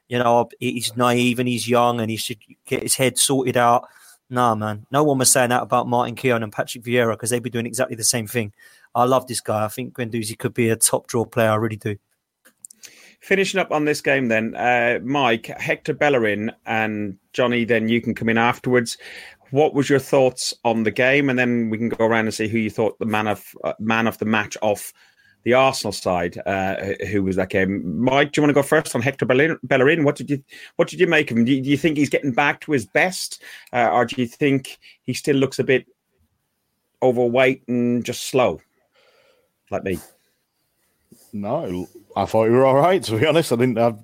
you know, he's naive and he's young and he should get his head sorted out. Nah, man, no one was saying that about Martin Keown and Patrick Vieira because they'd be doing exactly the same thing. I love this guy. I think Guendouzi could be a top draw player. I really do. Finishing up on this game, then, uh, Mike, Hector Bellerin, and Johnny. Then you can come in afterwards. What was your thoughts on the game, and then we can go around and see who you thought the man of uh, man of the match off the Arsenal side. Uh, who was that game? Mike, do you want to go first on Hector Bellerin? What did you what did you make of him? Do you, do you think he's getting back to his best, uh, or do you think he still looks a bit overweight and just slow, like me? No, I thought he were all right. To be honest, I didn't have.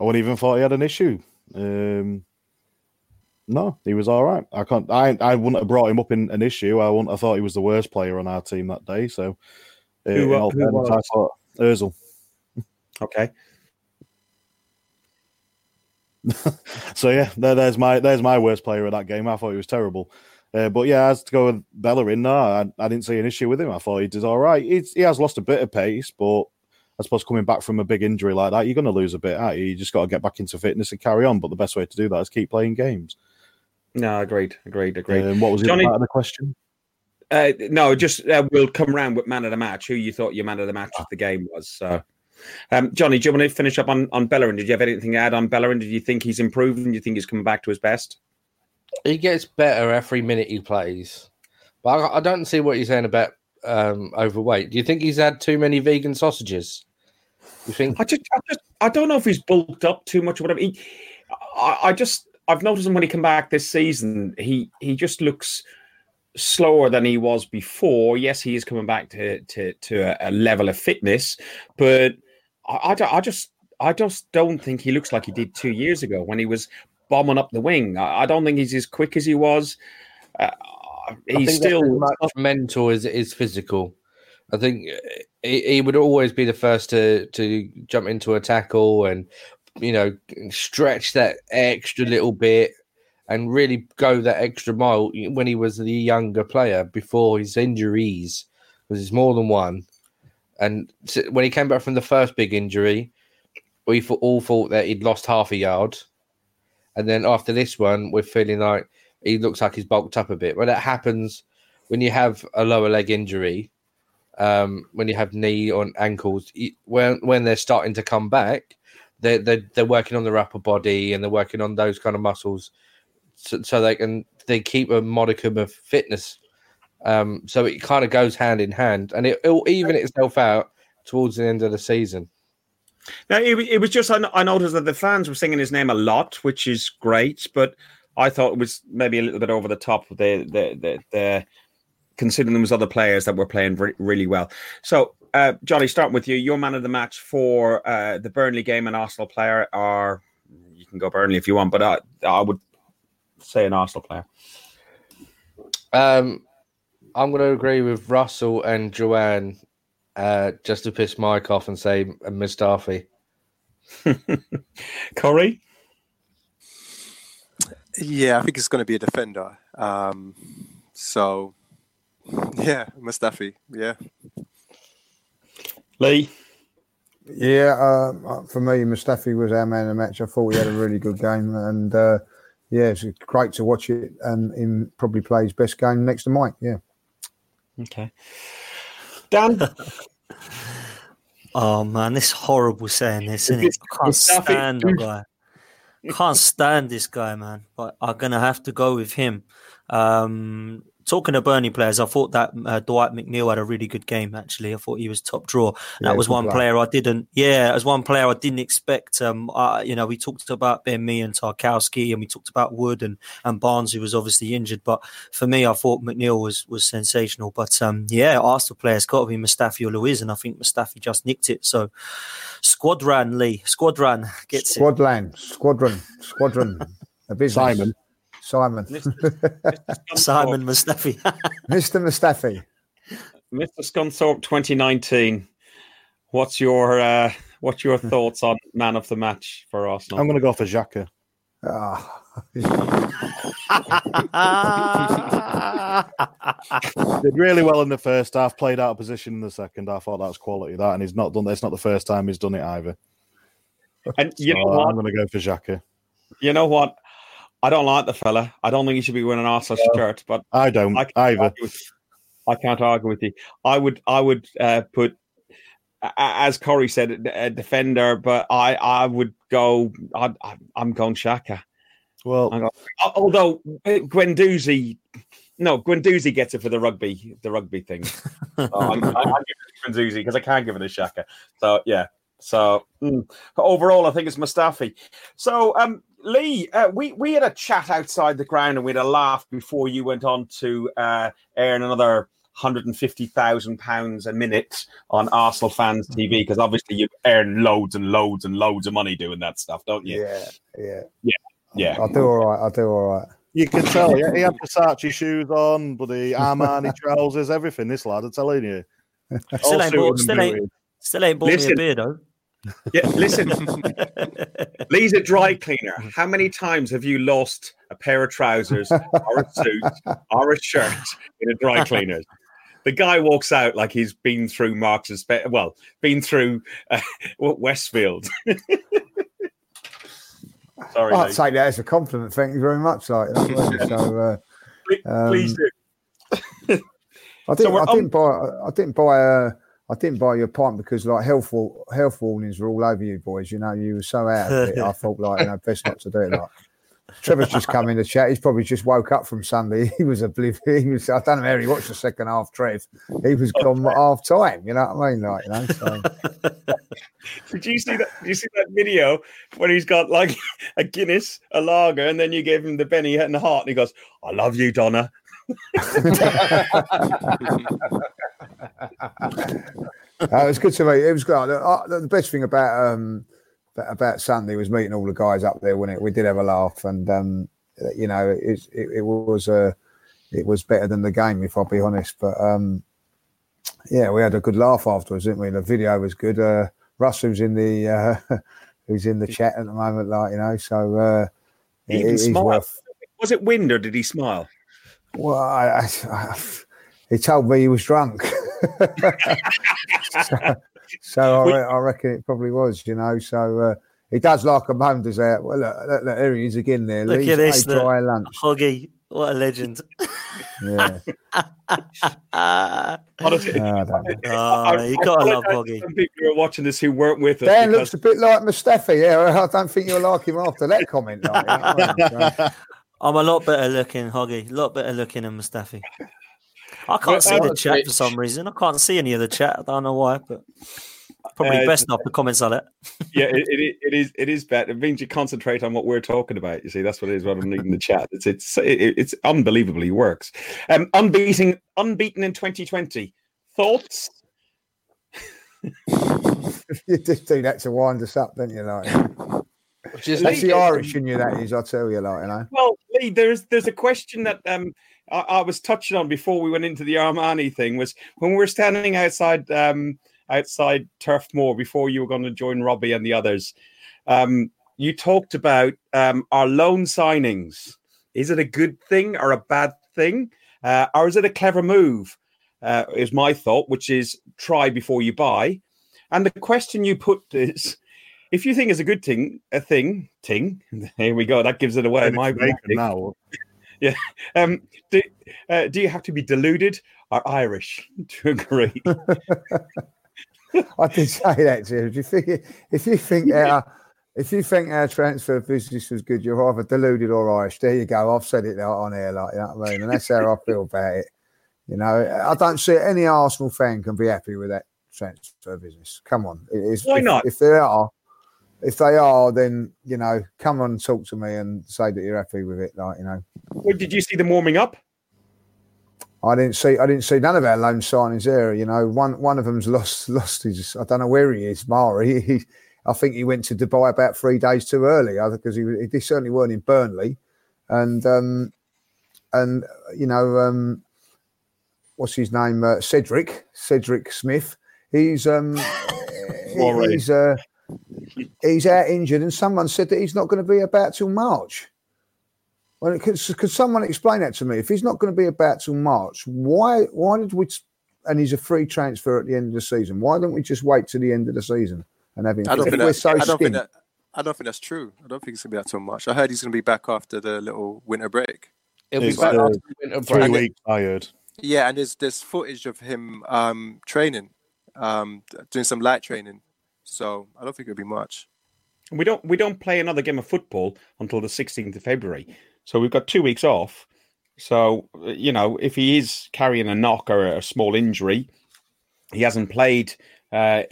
I wouldn't even thought he had an issue. Um, no, he was all right. I can't. I I wouldn't have brought him up in an issue. I wouldn't have thought he was the worst player on our team that day. So, Who- all who fairness, I was? thought Özil. Okay. So yeah, there, there's my there's my worst player of that game. I thought he was terrible. Uh, but yeah, as to go with Bellerin, no, I, I didn't see an issue with him. I thought he did all right. He's, he has lost a bit of pace, but I suppose coming back from a big injury like that, you're going to lose a bit. Aren't you? you just got to get back into fitness and carry on. But the best way to do that is keep playing games. No, agreed, agreed, agreed. Um, what was Johnny- other the question? Uh, no, just uh, we'll come around with man of the match. Who you thought your man of the match of the game was? So, um, Johnny, do you want to finish up on on Bellerin? Did you have anything to add on Bellerin? Did you think he's improving? Do you think he's coming back to his best? He gets better every minute he plays. But I, I don't see what you're saying about um, overweight. Do you think he's had too many vegan sausages? You think? I just, I just, I don't know if he's bulked up too much or whatever. He, I, I just, I've noticed him when he come back this season. He, he just looks slower than he was before. Yes, he is coming back to to to a, level of fitness, but I, I, don't- I just, I just don't think he looks like he did two years ago when he was bombing up the wing. I, I don't think he's as quick as he was. Uh, he's still as much mental as it is physical. I think uh, he, he would always be the first to to jump into a tackle and you know stretch that extra little bit and really go that extra mile when he was the younger player before his injuries because it's more than one. And when he came back from the first big injury, we all thought that he'd lost half a yard, and then after this one, we're feeling like he looks like he's bulked up a bit. Well, that happens when you have a lower leg injury, um, when you have knee or ankles. When when they're starting to come back, they they they're working on their upper body and they're working on those kind of muscles, so, so they can they keep a modicum of fitness. Um, so it kind of goes hand in hand, and it, it'll even itself out towards the end of the season. Now, it, it was just I, I noticed that the fans were singing his name a lot, which is great, but I thought it was maybe a little bit over the top. The the the, the considering there was other players that were playing re- really well. So, uh, Johnny, starting with you, your man of the match for uh, the Burnley game, and Arsenal player, are you can go Burnley if you want, but I, I would say an Arsenal player. Um, I'm going to agree with Russell and Joanne, uh, just to piss Mike off and say uh, Mustafi. Corey, Yeah, I think it's going to be a defender. Um, so, yeah, Mustafi. Yeah. Lee, Yeah, uh, for me, Mustafi was our man of the match. I thought he had a really good game, and uh, yeah, it's great to watch it. And him probably play his best game next to Mike. Yeah, okay, Dan. Oh man, this horrible saying this, isn't it? I can't stand the guy. Can't stand this guy, man. But I'm gonna have to go with him. Um, talking to Burnley players, I thought that uh, Dwight McNeil had a really good game. Actually, I thought he was top draw. Yeah, that was one player. player I didn't. Yeah, as one player I didn't expect. Um, I, you know, we talked about Ben Mee and Tarkowski, and we talked about Wood and and Barnes, who was obviously injured. But for me, I thought McNeil was was sensational. But um, yeah, Arsenal players got to be Mustafi or Luiz, and I think Mustafi just nicked it. So Shkodran Lee, Shkodran gets it. Shkodran, Shkodran, Shkodran. A business. Simon. Simon, Simon Mustafi. Mr. Mustafi. Mr. Scunthorpe 2019. What's your uh, what's your thoughts on man of the match for Arsenal? I'm going to go for Xhaka. Ah, Did really well in the first half, played out of position in the second. I thought that was quality, that, and he's not done. It's not the first time he's done it either. and you So know what? I'm going to go for Xhaka. You know what? I don't like the fella. I don't think he should be wearing an Arsenal shirt, but I don't I either. with, I can't argue with you. I would I would uh, put as Corey said a defender, but I I would go. I, I, I'm going Xhaka. Well. Al- Although uh, Guendouzi, no, Guendouzi gets it for the rugby, the rugby thing. So I'm, I'm, to Guendouzi because I can't give it a Xhaka. So yeah. So mm. overall, I think it's Mustafi. So um, Lee, uh, we we had a chat outside the ground and we had a laugh before you went on to uh, earn another. Hundred and fifty thousand pounds a minute on Arsenal fans TV because obviously you earn loads and loads and loads of money doing that stuff, don't you? yeah, yeah, Yeah. I do all right. I do all right. you can tell. He, he had Versace shoes on, but the Armani trousers, everything. This lad, I'm telling you. Still ain't suited bought, still ain't, still ain't bought me a Listen. beer though. Yeah, listen, Lee's a dry cleaner. How many times have you lost a pair of trousers or a suit or a shirt in a dry cleaner? The guy walks out like he's been through Marks and Spe- well, been through uh, Westfield. Sorry, I'd Lee. take that as a compliment. Thank you very much. Like, you know what I mean? so, uh, Please, um, please do. I didn't. we're I didn't buy. I didn't buy a. I didn't buy your pint because like health health warnings were all over you boys. You know, you were so out of it. I thought like, you know, best not to do it. Like, Trevor's just come in the chat. He's probably just woke up from Sunday. He was oblivious. He was. I don't know how he watched the second half. Trev. He was gone at half time. You know what I mean? Like, you know. So Did you see that? Did you see that video where he's got like a Guinness, a lager, and then you gave him the Benny and the heart, and he goes, "I love you, Donna." Uh, it was good to meet. It was good. Uh, the best thing about um about- Sunday was meeting all the guys up there. When it we did have a laugh, and um you know it it, it was uh, it was better than the game if I'll be honest. But um yeah, we had a good laugh afterwards, didn't we? The video was good. Uh, Russ, who's in the uh, who's in the chat at the moment, like you know, so uh, He he- he's worth. Was it wind or did he smile? Well, I, I, I, he told me he was drunk. so I, I, reckon it probably was, you know. So uh, he does like a moan, does that? Well, look, look, look, there he is again there. Look Lee's at this, a dry lunch. Hoggy. What a legend. Yeah. Honestly, Ah, I. Oh, you gotta love Hoggy. Some people who are watching this who weren't with us. Dan because- looks a bit like Mustafi. Yeah, I don't think you'll like him after that comment. Like, you know what I mean? So- I'm a lot better looking, Hoggy. A lot better looking than Mustafi. I can't Well, see the chat for some reason. I can't see any of the chat. I don't know why, but probably Uh, best not to comment on it. yeah, it, it, it is. It is better. It means you concentrate on what we're talking about. You see, that's what it is. Rather than reading the chat, it's it's it, it's unbelievably works. Um, unbeaten, unbeaten in 2020. Thoughts? you just do that to wind us up, don't you? Like, Just that's the Irish in you. That is, I tell you, like, you know. Well, Lee, there's there's a question that um I, I was touching on before we went into the Armani thing was when we were standing outside um outside Turf Moor before you were going to join Robbie and the others. Um, you talked about um, our loan signings. Is it a good thing or a bad thing, uh, or is it a clever move? Uh, is my thought, which is try before you buy. And the question you put is, if you think it's a good thing, a thing, ting. Here we go. That gives it away. My now. um, do, uh, do you have to be deluded or Irish to agree? I did say that to you. If you think, if you think our, if you think our transfer business was good, you're either deluded or Irish. There you go. I've said it there on air, like you know what I mean, and that's how I feel about it. You know, I don't see any Arsenal fan can be happy with that transfer business. Come on, it is. Why if, not? If they are, if they are, then you know, come on and talk to me and say that you're happy with it. Like you know, Well, did you see them warming up? I didn't see I didn't see none of our loan signings there. You know, one one of them's lost lost his I don't know where he is, Mari. He, I think he went to Dubai about three days too early other because he, he certainly weren't in Burnley, and um, and you know um, what's his name uh, Cedric Cedric Smith. He's um he's uh, he's out injured, and someone said that he's not going to be about till March. Well, could, could someone explain that to me? If he's not going to be about till March, why why did we? And he's a free transfer at the end of the season. Why don't we just wait to the end of the season and have him? I don't think we're that, so I don't think that I don't think that's true. I don't think it's gonna be that till March. I heard he's gonna be back after the little winter break. It'll be back uh, after the winter Three weeks, I heard. Yeah, and there's there's footage of him um, training, um, doing some light training. So I don't think it'll be much. We don't we don't play another game of football until the 16th of February. So we've got two weeks off. So uh, you know, if he is carrying a knock or a small injury, he hasn't played uh,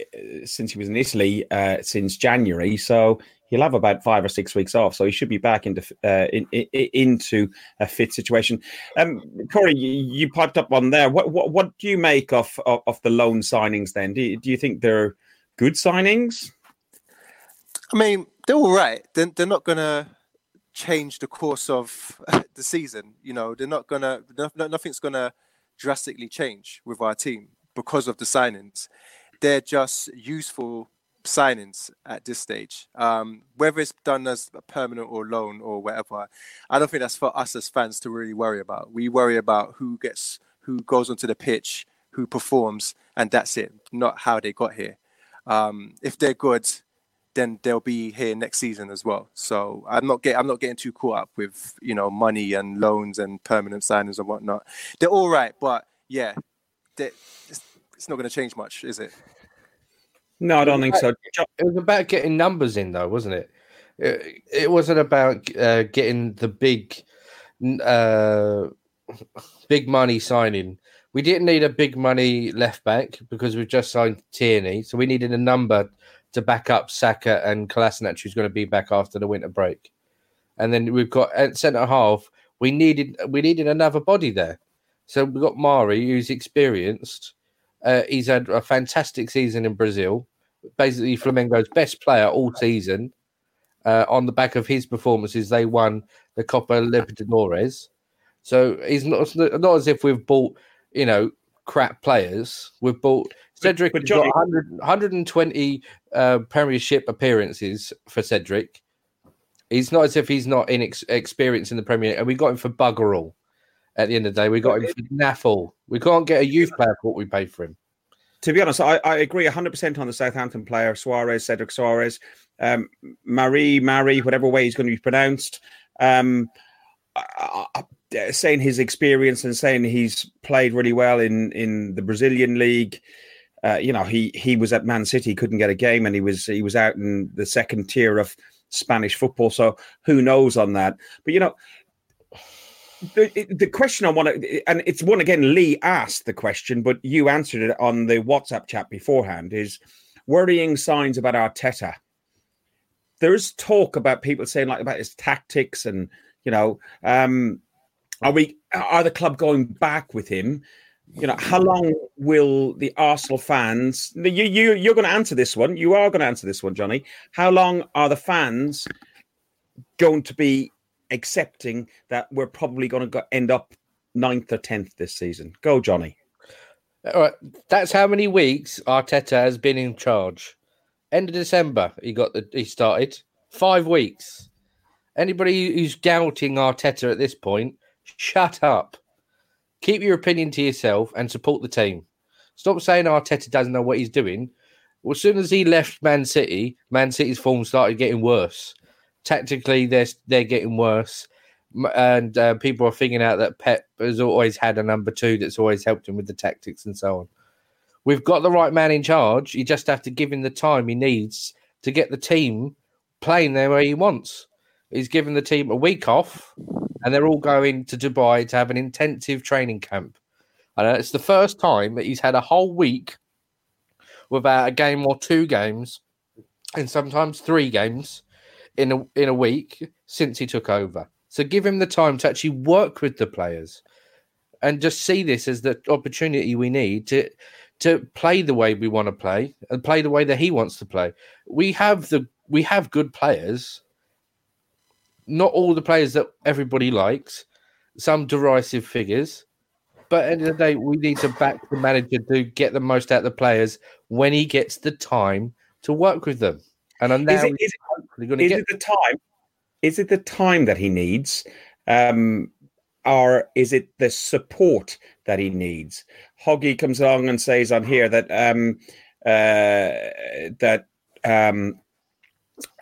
since he was in Italy uh, since January. So he'll have about five or six weeks off. So he should be back into uh, in, in, into a fit situation. Um, Corey, you, you piped up on there. What what what do you make of of, of the loan signings? Then do you, do you think they're good signings? I mean, they're all right. They're, they're not gonna change the course of the season. You know, they're not gonna. No, no- nothing's gonna drastically change with our team because of the signings. They're just useful signings at this stage. Um, whether it's done as permanent or loan or whatever, I don't think that's for us as fans to really worry about. We worry about who gets, who goes onto the pitch, who performs, and that's it. Not how they got here. Um, if they're good, then they'll be here next season as well. So I'm not get I'm not getting too caught up with you know money and loans and permanent signings and whatnot. They're all right, but yeah, it's, it's not going to change much, is it? No, I don't think so. It was about getting numbers in, though, wasn't it? It, it wasn't about uh, getting the big, uh, big money signing. We didn't need a big money left back because we've just signed Tierney, so we needed a number to back up Saka and Kolasinac, who's going to be back after the winter break. And then we've got at centre half. We needed we needed another body there, so we've got Mari, who's experienced. Uh, he's had a fantastic season in Brazil basically Flamengo's best player all season. Uh, on the back of his performances, they won the Copa Libertadores. So he's not not as if we've bought you know crap players. We've bought Cedric. but has Johnny- got 100, 120 uh, Premiership appearances for Cedric. He's not as if he's not in ex- experience in the Premier, League. and we got him for bugger all. At the end of the day, we got him for naffle. We can't get a youth player for what we paid for him. to be honest, I, I agree 100% on the Southampton player, Suarez, Cedric Suarez, um, Marie, Marie, whatever way he's going to be pronounced. Um, I, I, saying his experience and saying he's played really well in, in the Brazilian league. Uh, you know, he he was at Man City, couldn't get a game, and he was he was out in the second tier of Spanish football. So who knows on that? But you know, the, the question I want to, and it's one again, Lee asked the question, but you answered it on the WhatsApp chat beforehand is worrying signs about Arteta. There's talk about people saying like about his tactics and, you know, um, are we, are the club going back with him? You know, how long will the Arsenal fans, you, you, you're going to answer this one. You are going to answer this one, Johnny. How long are the fans going to be accepting that we're probably going to end up ninth or tenth this season. Go, Johnny. All right, that's how many weeks Arteta has been in charge. End of December, he got the he started five weeks. Anybody who's doubting Arteta at this point, shut up. Keep your opinion to yourself and support the team. Stop saying Arteta doesn't know what he's doing. Well, as soon as he left Man City, Man City's form started getting worse tactically they're they're getting worse, and uh, people are figuring out that Pep has always had a number two that's always helped him with the tactics and so on. We've got the right man in charge. You just have to give him the time he needs to get the team playing the way he wants. He's given the team a week off, and they're all going to Dubai to have an intensive training camp. And it's the first time that he's had a whole week without a game or two games, and sometimes three games in a in a week since he took over. So give him the time to actually work with the players and just see this as the opportunity we need to to play the way we want to play and play the way that he wants to play. We have the we have good players. Not all the players that everybody likes, some derisive figures. But at the end of the day, we need to back the manager to get the most out of the players when he gets the time to work with them. And I'm now is it, is it, is it the time? Is it the time that he needs, um, or is it the support that he needs? Hoggy comes along and says on here that um, uh, that um,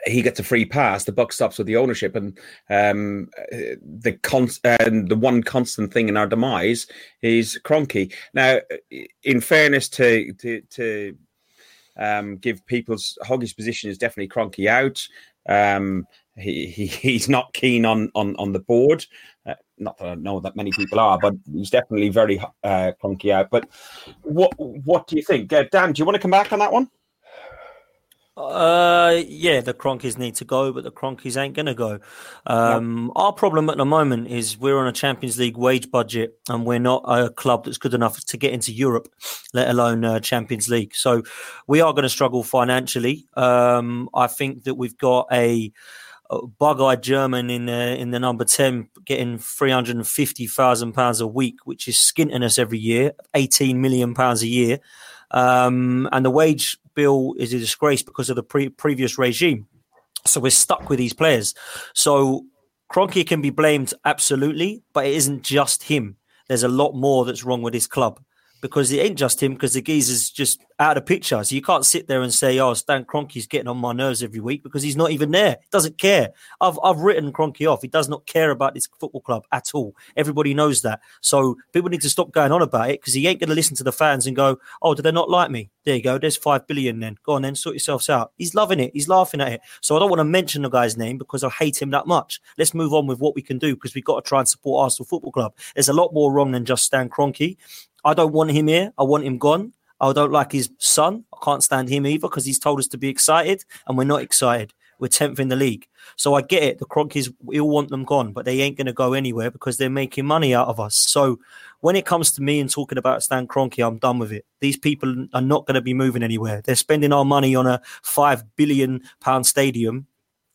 he gets a free pass. The buck stops with the ownership, and um, the and the one constant thing in our demise is Kroenke. Now, in fairness to to, to um, give people's Hoggy's position is definitely Kroenke out. Um, he, he, he's not keen on on on the board. Uh, not that I know that many people are, but he's definitely very uh, Kroenke out. But what what do you think, uh, Dan? Do you want to come back on that one? Uh, yeah, the Kroenkes need to go, but the Kroenkes ain't gonna go. Um, Our problem at the moment is we're on a Champions League wage budget, and we're not a club that's good enough to get into Europe, let alone uh, Champions League. So we are going to struggle financially. Um, I think that we've got a, a bug-eyed German in the in the number ten getting three hundred and fifty thousand pounds a week, which is skinting us every year, eighteen million pounds a year. Um, and the wage bill is a disgrace because of the pre- previous regime. So we're stuck with these players. So Kroenke can be blamed absolutely, but it isn't just him. There's a lot more that's wrong with his club because it ain't just him because the geezer's just out of picture. So you can't sit there and say, "Oh, Stan Kroenke's getting on my nerves every week" because he's not even there. He doesn't care. I've I've written Kroenke off. He does not care about this football club at all. Everybody knows that. So people need to stop going on about it because he ain't going to listen to the fans and go, "Oh, do they not like me?" There you go. There's five billion. Then go on, then sort yourselves out. He's loving it. He's laughing at it. So I don't want to mention the guy's name because I hate him that much. Let's move on with what we can do because we've got to try and support Arsenal Football Club. There's a lot more wrong than just Stan Kroenke. I don't want him here. I want him gone. I don't like his son. I can't stand him either because he's told us to be excited and we're not excited. We're 10th in the league. So I get it. The Kroenkes, we all want them gone, but they ain't going to go anywhere because they're making money out of us. So when it comes to me and talking about Stan Kroenke, I'm done with it. These people are not going to be moving anywhere. They're spending our money on a £5 billion stadium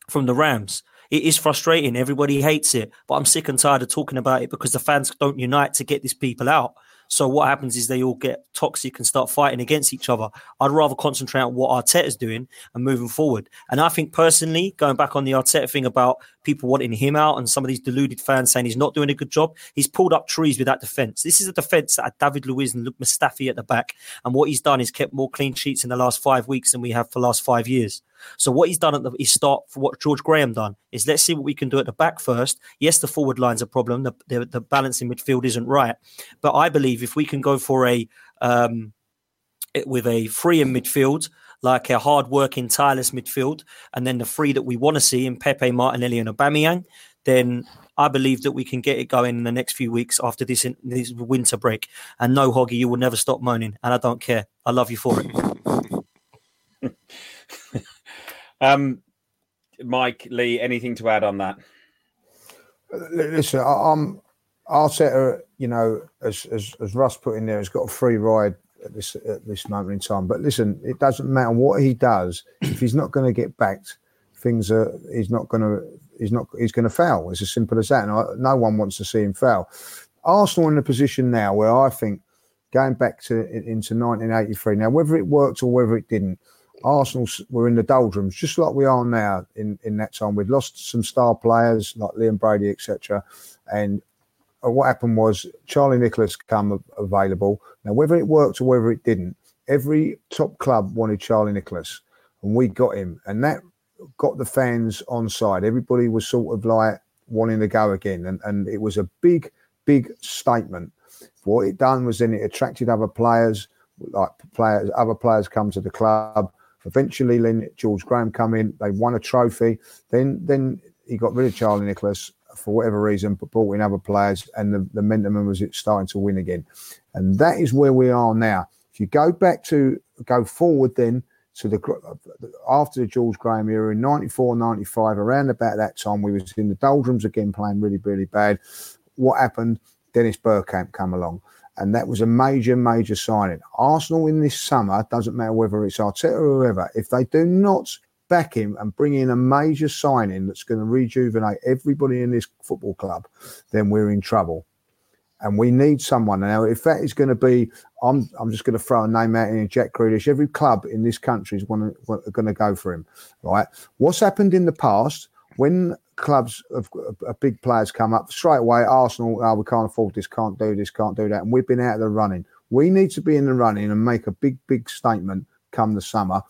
from the Rams. It is frustrating. Everybody hates it, but I'm sick and tired of talking about it because the fans don't unite to get these people out. So what happens is they all get toxic and start fighting against each other. I'd rather concentrate on what Arteta's doing and moving forward. And I think personally, going back on the Arteta thing about people wanting him out and some of these deluded fans saying he's not doing a good job, he's pulled up trees with that defence. This is a defence that had David Luiz and Luke Mustafi at the back. And what he's done is kept more clean sheets in the last five weeks than we have for the last five years. So what he's done at the his start for what George Graham done is let's see what we can do at the back first. Yes, the forward line's a problem. The, the, the balance in midfield isn't right, but I believe if we can go for a um, with a free in midfield, like a hard-working, tireless midfield, and then the three that we want to see in Pepe, Martinelli, and Aubameyang, then I believe that we can get it going in the next few weeks after this, this winter break. And no, Hoggy, you will never stop moaning, and I don't care. I love you for it. um, Mike Lee, anything to add on that? Listen, I'm Arteta. You know, as as, as Russ put in there, has got a free ride at this at this moment in time. But listen, it doesn't matter what he does if he's not going to get backed. Things are he's not going to he's not he's going to foul. It's as simple as that. And I, no one wants to see him foul. Arsenal in a position now where I think going back to into 1983 now, whether it worked or whether it didn't. Arsenal were in the doldrums, just like we are now. In in that time, we'd lost some star players like Liam Brady, etc. And uh, what happened was Charlie Nicholas come available. Now, whether it worked or whether it didn't, every top club wanted Charlie Nicholas, and we got him, and that got the fans on side. Everybody was sort of like wanting to go again, and and it was a big, big statement. What it done was then it attracted other players, like players, other players come to the club. Eventually, then George Graham come in. They won a trophy. Then, then he got rid of Charlie Nicholas for whatever reason, but brought in other players, and the, the momentum was it starting to win again. And that is where we are now. If you go back to go forward, then to the after the George Graham era in 94, 95, around about that time, we was in the doldrums again, playing really, really bad. What happened? Dennis Bergkamp come along. And that was a major, major signing. Arsenal in this summer, doesn't matter whether it's Arteta or whoever, if they do not back him and bring in a major signing that's going to rejuvenate everybody in this football club, then we're in trouble. And we need someone now. If that is going to be, I'm, I'm just going to throw a name out in Jack Grealish. Every club in this country is going to go for him, right? What's happened in the past when clubs of, of, big players come up straight away? Arsenal, oh, we can't afford this, can't do this, can't do that, and we've been out of the running. We need to be in the running and make a big, big statement come the summer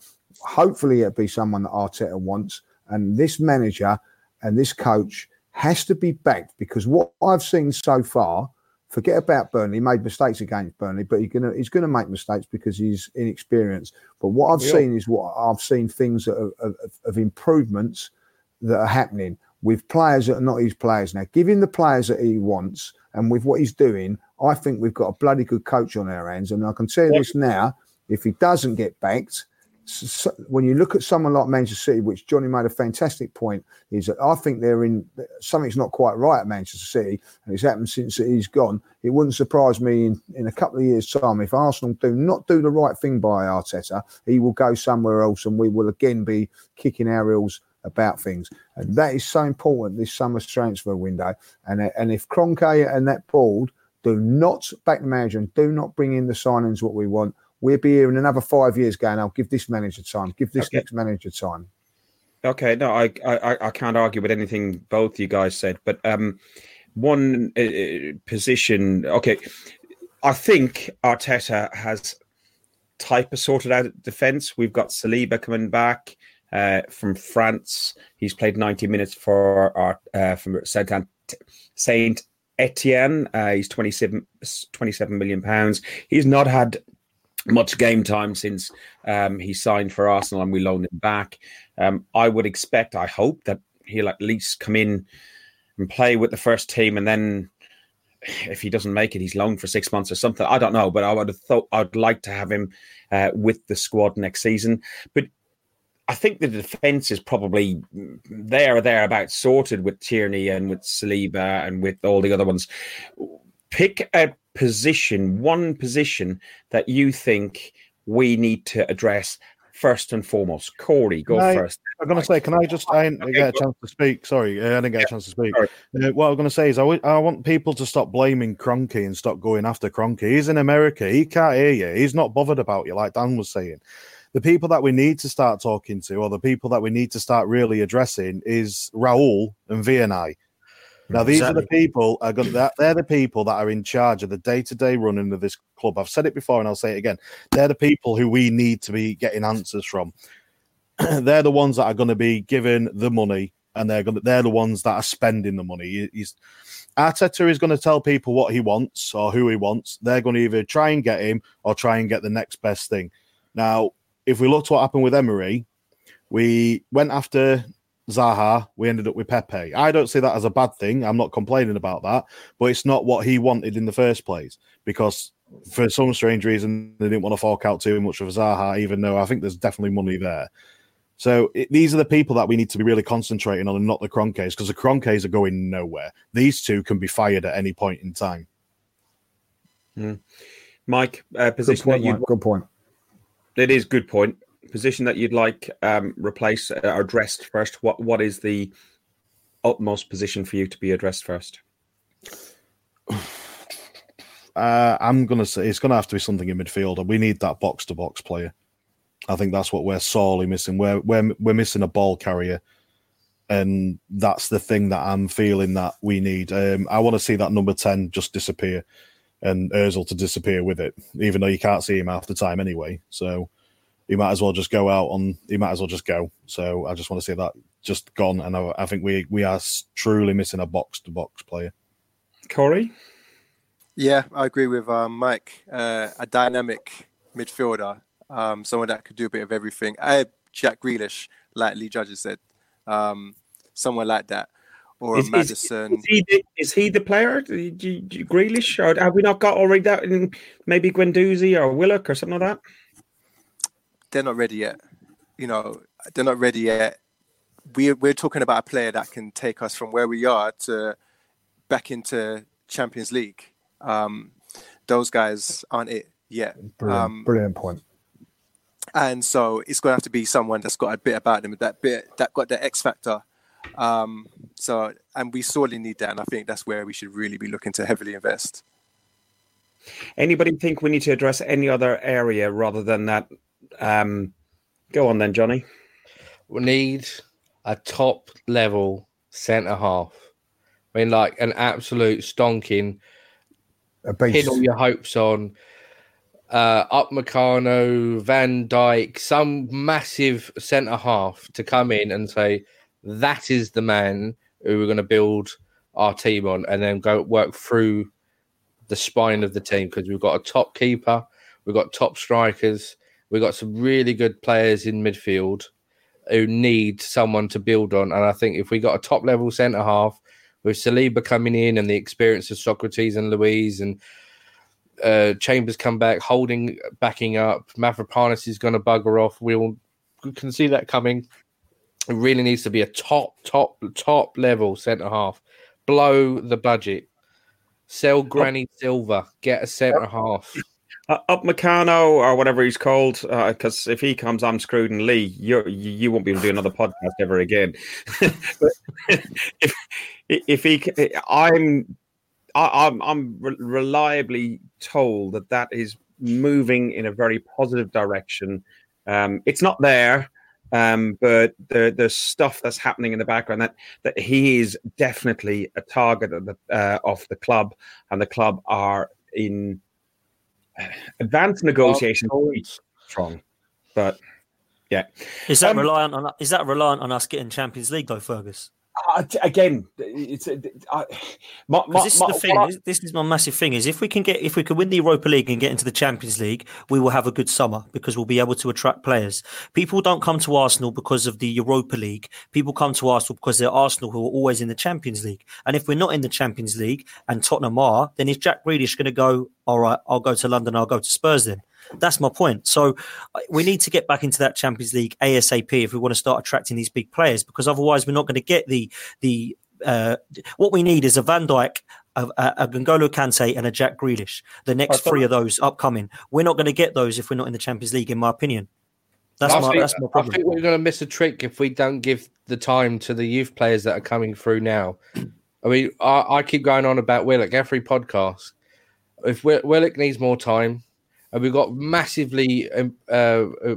hopefully it'll be someone that Arteta wants. And this manager and this coach has to be backed because what I've seen so far, forget about Burnley, he made mistakes against Burnley, but he's gonna he's gonna make mistakes because he's inexperienced. But what I've yeah. seen is what I've seen things of, of, of improvements that are happening with players that are not his players now. Give him the players that he wants, and with what he's doing, I think we've got a bloody good coach on our hands. And I can tell you this now: if he doesn't get backed, so when you look at someone like Manchester City, which Johnny made a fantastic point, is that I think they're in something's not quite right at Manchester City, and it's happened since he's gone. It wouldn't surprise me in, in a couple of years' time if Arsenal do not do the right thing by Arteta, he will go somewhere else, and we will again be kicking our heels about things, and that is so important this summer's transfer window. And and if Kroenke and that board do not back the manager and do not bring in the signings what we want, we'll be here in another five years going, I'll give this manager time, give this okay. next manager time. Okay, no, I, I I can't argue with anything both you guys said, but um, one uh, uh, position. Okay, I think Arteta has type of sorted out defense. We've got Saliba coming back uh, from France. He's played ninety minutes for our uh, from Saint Saint Etienne. Uh, he's 27, 27 million pounds. He's not had much game time since um, he signed for Arsenal and we loaned him back. Um, I would expect, I hope that he'll at least come in and play with the first team, and then if he doesn't make it, he's loaned for six months or something. I don't know, but I would have thought I'd like to have him uh, with the squad next season. But I think the defense is probably there or thereabouts sorted with Tierney and with Saliba and with all the other ones. Pick a position, one position that you think we need to address first and foremost? Corey, go I- first. I'm going to say, can I just I didn't Okay, get a chance to speak? Sorry, uh, I didn't get a chance to speak. Uh, what I'm going to say is, I, w- I want people to stop blaming Kroenke and stop going after Kroenke. He's in America. He can't hear you. He's not bothered about you, like Dan was saying. The people that we need to start talking to, or the people that we need to start really addressing, is Raul and Vinai. Now, these are the people are going. They're, they're the people that are in charge of the day-to-day running of this club. I've said it before, and I'll say it again. They're the people who we need to be getting answers from. they're the ones that are going to be given the money, and they're going. To, they're the ones that are spending the money. He- He's Arteta is going to tell people what he wants or who he wants. They're going to either try and get him or try and get the next best thing. Now, if we look to what happened with Emery, we went after Zaha, we ended up with Pepe. I don't see that as a bad thing. I'm not complaining about that, but it's not what he wanted in the first place because for some strange reason they didn't want to fork out too much of Zaha, even though I think there's definitely money there. So it, these are the people that we need to be really concentrating on, and not the Kroenkes, because the Kroenkes are going nowhere. These two can be fired at any point in time. Mike, uh, Good position that you'd Mike. Good point. It is a good point. Position that you'd like um, replaced uh, addressed first. What what is the utmost position for you to be addressed first? Uh, I'm gonna say it's gonna have to be something in midfield. and We need that box to box player. I think that's what we're sorely missing. We're we're we're missing a ball carrier, and that's the thing that I'm feeling that we need. Um, I want to see that number ten just disappear, and Özil to disappear with it. Even though you can't see him half the time anyway, so he might as well just go out on. He might as well just go. So I just want to see that just gone, and I, I think we we are truly missing a box to box player. Corey, Yeah, I agree with um, Mike. Uh, a dynamic midfielder, um, someone that could do a bit of everything. I Jack Grealish, like Lee Judges said, um, someone like that, or is, a is, Maddison. is he the, is he the player? Do you- do you- Grealish, or have we not got already that in maybe Guendouzi or Willock or something like that? they're not ready yet. You know, they're not ready yet. We're we're talking about a player that can take us from where we are to back into Champions League. Um, those guys aren't it yet. Brilliant, Um, brilliant point. and so it's going to have to be someone that's got a bit about them, that bit that got the X factor. Um, so, and we sorely need that, and I think that's where we should really be looking to heavily invest. Anybody think we need to address any other area rather than that? Um, go on then, Johnny. We need a top level centre half. I mean, like an absolute stonking, A pin beast. all your hopes on. Uh, Upamecano, Van Dijk, some massive centre half to come in and say that is the man who we're going to build our team on, and then go work through the spine of the team because we've got a top keeper, we've got top strikers, we've got some really good players in midfield who need someone to build on. And I think if we got a top level centre half with Saliba coming in and the experience of Sokratis and Luiz and uh, Chambers come back, holding, backing up, Mavropanos is going to bugger off. We'll, we can see that coming. It really needs to be a top, top, top level centre half. Blow the budget. Sell Granny Silver. Get a centre half. Uh, Upamecano or whatever he's called, because if he comes, I'm screwed. And Lee, you you won't be able to do another podcast ever again. If if he, I'm I, I'm I'm reliably told that that is moving in a very positive direction. Um, it's not there, um, but the the stuff that's happening in the background that that he is definitely a target of the uh, of the club, and the club are in advanced negotiations. Strong, but yeah. Is that Um, reliant on is that reliant on us getting Champions League though, Fergus? Uh, again, it's uh, I, my, my, this is my- the thing. I- This, this is my massive thing. Is if we can get if we can win the Europa League and get into the Champions League, we will have a good summer because we'll be able to attract players. People don't come to Arsenal because of the Europa League. People come to Arsenal because they're Arsenal who are always in the Champions League. And if we're not in the Champions League and Tottenham are, then is Jack Grealish going to go? All right, I'll go to London. I'll go to Spurs then. That's my point. So we need to get back into that Champions League ASAP if we want to start attracting these big players, because otherwise we're not going to get the the uh, what we need is a Van Dijk, a, a, a N'Golo Kante, and a Jack Grealish. The next three of those upcoming. We're not going to get those if we're not in the Champions League, in my opinion. That's I my think, that's my point. I think we're going to miss a trick if we don't give the time to the youth players that are coming through now. I mean, I, I keep going on about Willock every podcast. If Wi- Willock needs more time, and we've got massively um, uh, uh,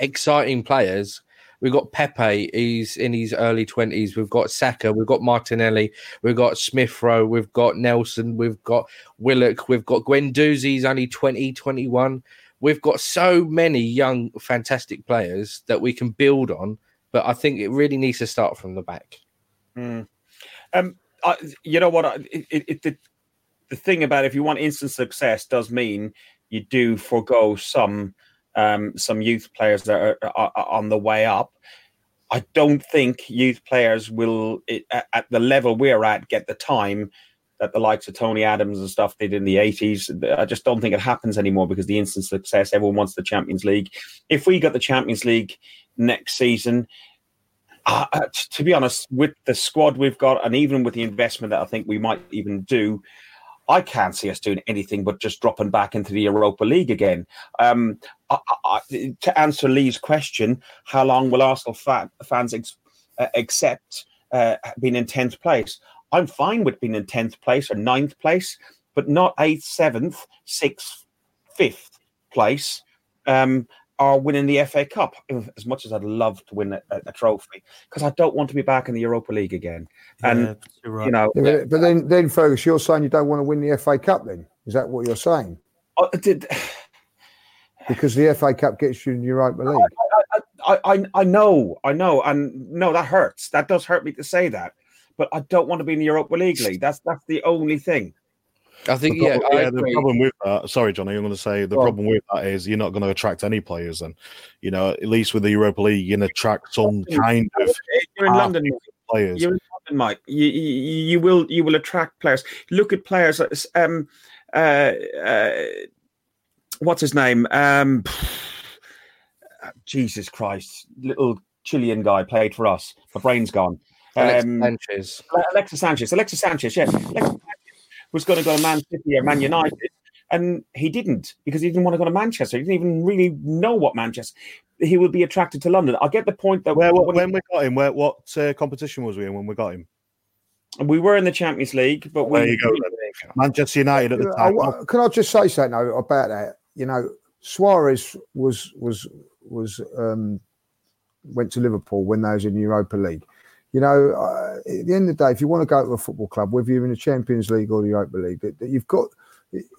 exciting players. We've got Pepe, he's in his early 20s. We've got Saka, we've got Martinelli, we've got Smith Rowe, we've got Nelson, we've got Willock, we've got Guendouzi, he's only 20, 21 we've got so many young, fantastic players that we can build on. But I think it really needs to start from the back. Mm. Um, I, you know what? I, it, it, the, the thing about if you want instant success does mean you do forego some um, some youth players that are, are, are on the way up. I don't think youth players will, at the level we're at, get the time that the likes of Tony Adams and stuff did in the 80s. I just don't think it happens anymore because the instant success, everyone wants the Champions League. If we got the Champions League next season, uh, uh, to be honest, with the squad we've got, and even with the investment that I think we might even do, I can't see us doing anything but just dropping back into the Europa League again. Um, I, I, to answer Lee's question, how long will Arsenal fa- fans ex- uh, accept uh, being in tenth place? I'm fine with being in tenth place or ninth place, but not eighth, seventh, sixth, fifth place. Um, or winning the FA Cup, as much as I'd love to win a, a, a trophy, because I don't want to be back in the Europa League again. And Yeah, you're right. you know, Yeah, but, but then, then Fergus, you're saying you don't want to win the FA Cup. Then is that what you're saying? uh, did, Because the FA Cup gets you in the Europa League. I, I, I know, I know, and no, that hurts. That does hurt me to say that, but I don't want to be in the Europa League league. That's that's the only thing. I think, The yeah, problem, I yeah, the problem with that, sorry, Johnny, I'm going to say the problem with that is you're not going to attract any players, and you know, at least with the Europa League, you can attract some kind of You're in London. players. You're in London, Mike. You, you, you will you will attract players. Look at players. like, Um, uh, uh, what's his name? Um, Jesus Christ, little Chilean guy played for us. My brain's gone. Um, Sanchez. Alexis Sanchez. Alexis Sanchez, Yes. Alexis Sanchez was going to go to Man City or Man United, and he didn't because he didn't want to go to Manchester. He didn't even really know what Manchester. He would be attracted to London. I get the point that Where, when when we got him, where what uh, competition was we in when we got him? we were in the Champions League, but we, There you go. Manchester United at the I- time. I- can I just say something though, about that? You know, Suarez was was was um, went to Liverpool when they was in Europa League. You know, uh, at the end of the day, if you want to go to a football club, whether you're in the Champions League or the Europa League, that, that you've got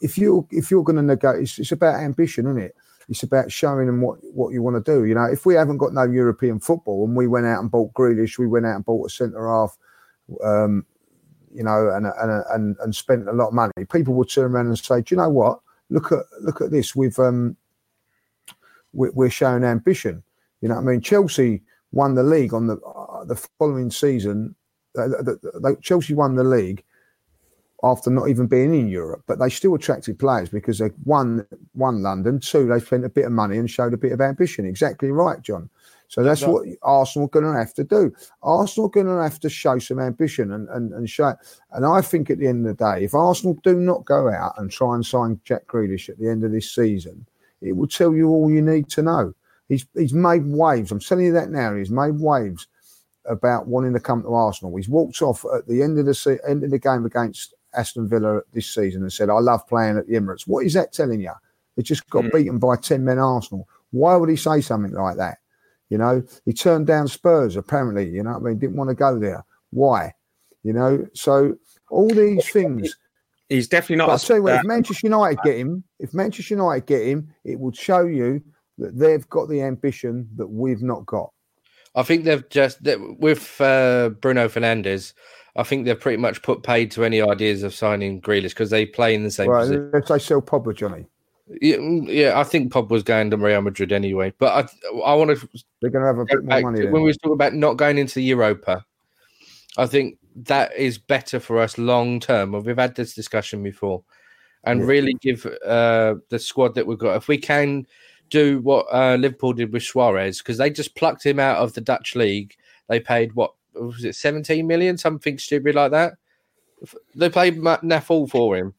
if you if you're going to negotiate, it's, it's about ambition, isn't it? It's about showing them what, what you want to do. You know, if we haven't got no European football and we went out and bought Grealish, we went out and bought a centre half, um, you know, and and and and spent a lot of money, people would turn around and say, "Do you know what? Look at look at this. We've um, we're, we're showing ambition." You know, I mean, Chelsea won the league on the the following season. Uh, the, the, Chelsea won the league after not even being in Europe, but they still attracted players because they won won London. Two, they spent a bit of money and showed a bit of ambition. Exactly right, John. So that's what Arsenal are going to have to do. Arsenal are going to have to show some ambition and, and, and show. And I think at the end of the day, if Arsenal do not go out and try and sign Jack Grealish at the end of this season, it will tell you all you need to know. He's he's made waves. I'm telling you that now. He's made waves about wanting to come to Arsenal. He's walked off at the end of the se- end of the game against Aston Villa this season and said, "I love playing at the Emirates." What is that telling you? They just got Mm. beaten by ten men Arsenal. Why would he say something like that? You know, he turned down Spurs apparently. You know, I mean, didn't want to go there. Why? You know, so all these things. He's definitely not. But a- tell you what, if Manchester United get him, if Manchester United get him, it would show you that they've got the ambition that we've not got. I think they've just with uh, Bruno Fernandes. I think they've pretty much put paid to any ideas of signing Grealish because they play in the same Right, position. let's say sell Pogba, Johnny. Yeah, mm, yeah, I think Pop was going to Real Madrid anyway. But I, I want to They're going to have a bit more money. when we talk about not going into Europa. I think that is better for us long term. We've had this discussion before, and Yeah. really give uh, the squad that we've got. If we can do what uh, Liverpool did with Suarez, because they just plucked him out of the Dutch league. They paid what was it, seventeen million, something stupid like that. They paid Ma- Nafal for him.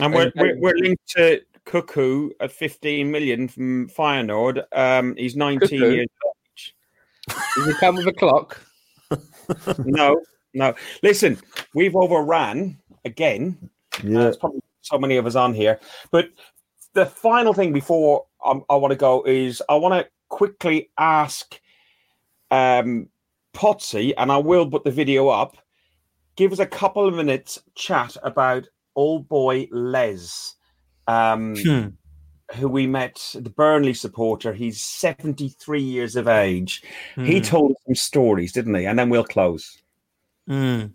and we're, and- we're, we're linked to Cuckoo at 15 million from Feyenoord. Um, he's 19 Cuckoo? years age. Does he come with a clock? No, no. Listen, we've overran again. Uh, Yeah. there's probably so many of us on here. But the final thing before I, I want to go is I want to quickly ask um, Potsy, and I will put the video up. Give us a couple of minutes chat about old boy Les, um, Hmm. who we met, the Burnley supporter. He's 73 years of age. He Hmm. told us some stories, didn't he? And then we'll close. Mm.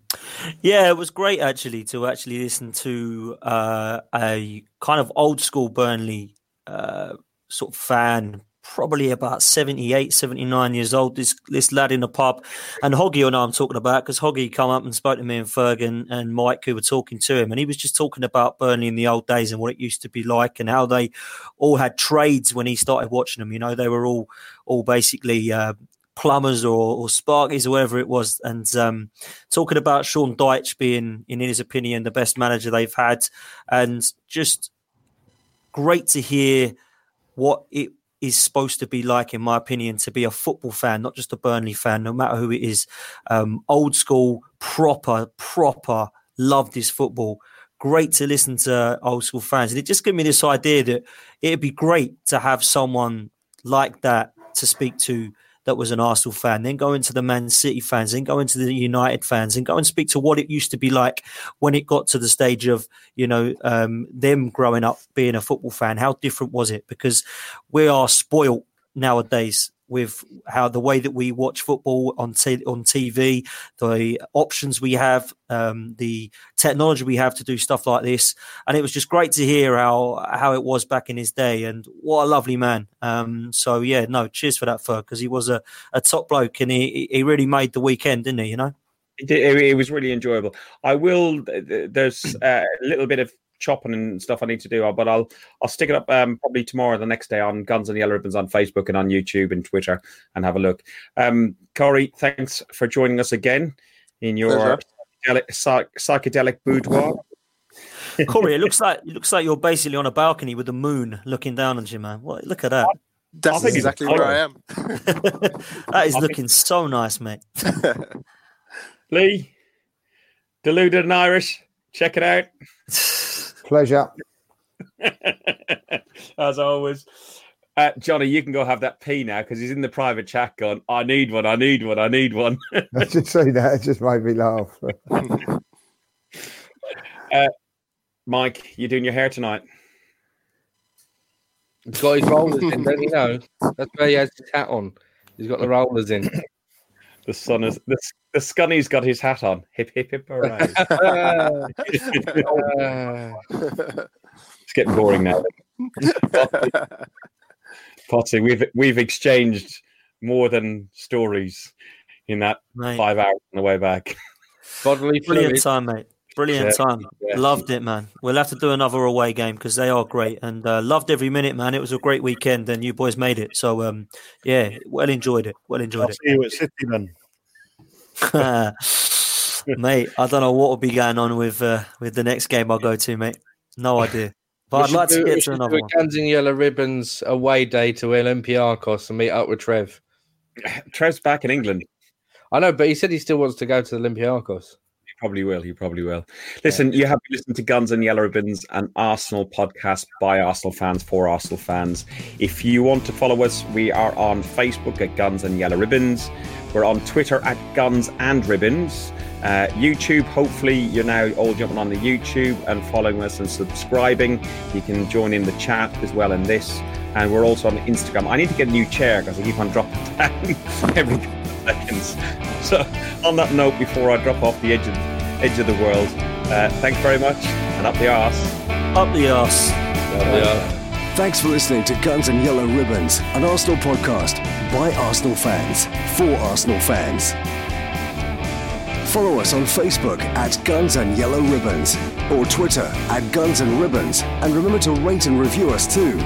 Yeah, it was great actually to actually listen to uh, a kind of old school Burnley uh, sort of fan, probably about 78, 79 years old. This this lad in the pub, and Hoggy, I know I'm talking about because Hoggy come up and spoke to me and Fergan and Mike who were talking to him, and he was just talking about Burnley in the old days and what it used to be like and how they all had trades when he started watching them. You know, they were all all basically. Uh, plumbers or, or sparkies or whatever it was and um, talking about Sean Dyche being in his opinion the best manager they've had and just great to hear what it is supposed to be like in my opinion to be a football fan not just a Burnley fan no matter who it is. Um, old school proper proper loved his football. Great to listen to old school fans. And it just gave me this idea that it'd be great to have someone like that to speak to that was an Arsenal fan, then go into the Man City fans, then go into the United fans, and go and speak to what it used to be like when it got to the stage of you know um, them growing up being a football fan. How different was it? Because we are spoilt nowadays with how the way that we watch football on t- on TV, the options we have, um, the technology we have to do stuff like this, and it was just great to hear how how it was back in his day, and what a lovely man. Um, so yeah, no, cheers for that, Fer, because he was a, a top bloke, and he he really made the weekend, didn't he? You know. It, it, it was really enjoyable. I will. There's a little bit of chopping and stuff I need to do, but I'll I'll stick it up um, probably tomorrow, or the next day on Guns and Yellow Ribbons on Facebook and on YouTube and Twitter, and have a look. Um, Corey, thanks for joining us again in your psychedelic, psych- psychedelic boudoir. Corey, it looks like it looks like you're basically on a balcony with the moon looking down on you, man. What, look at that. That's think exactly where I am. that is looking so nice, mate. Lee, deluded and Irish, check it out. Pleasure. As always. Uh, Johnny, you can go have that pee now because he's in the private chat going, I need one, I need one, I need one. I just say that. It just made me laugh. Mike, you're doing your hair tonight? He's got his rollers in, don't you know? That's where he has his hat on. He's got the rollers in. The sun is the, the Scunny's got his hat on. Hip hip hip hooray. It's getting boring now. Potty, we've we've exchanged more than stories in that Mate, five hours on the way back. bodily brilliant fluid. time, mate. Brilliant Yeah, time. yeah. Loved it, man. We'll have to do another away game because they are great and uh, loved every minute, man. It was a great weekend and you boys made it. So, um, yeah, well enjoyed it. Well I'll enjoyed see you at City then. mate, I don't know what will be going on with uh, with the next game I'll go to, mate. No idea. But I'd like do- to get to another do one. a Guns and Yellow Ribbons away day to Olympiacos and meet up with Trev. Trev's back in England. I know, but he said he still wants to go to the Olympiacos. Probably will. He probably will. Listen, you have been listening to Guns and Yellow Ribbons, an Arsenal podcast by Arsenal fans for Arsenal fans. If you want to follow us, we are on Facebook at Guns and Yellow Ribbons. We're on Twitter at Guns and Ribbons. Uh, YouTube, hopefully, you're now all jumping on the YouTube and following us and subscribing. You can join in the chat as well in this. And we're also on Instagram. I need to get a new chair because I keep on dropping down every seconds. So, on that note, before I drop off the edge of, edge of the world, uh, thanks very much and up the arse. Up the arse. Thanks for listening to Guns and Yellow Ribbons, an Arsenal podcast by Arsenal fans for Arsenal fans. Follow us on Facebook at Guns and Yellow Ribbons or Twitter at Guns and Ribbons, and remember to rate and review us too.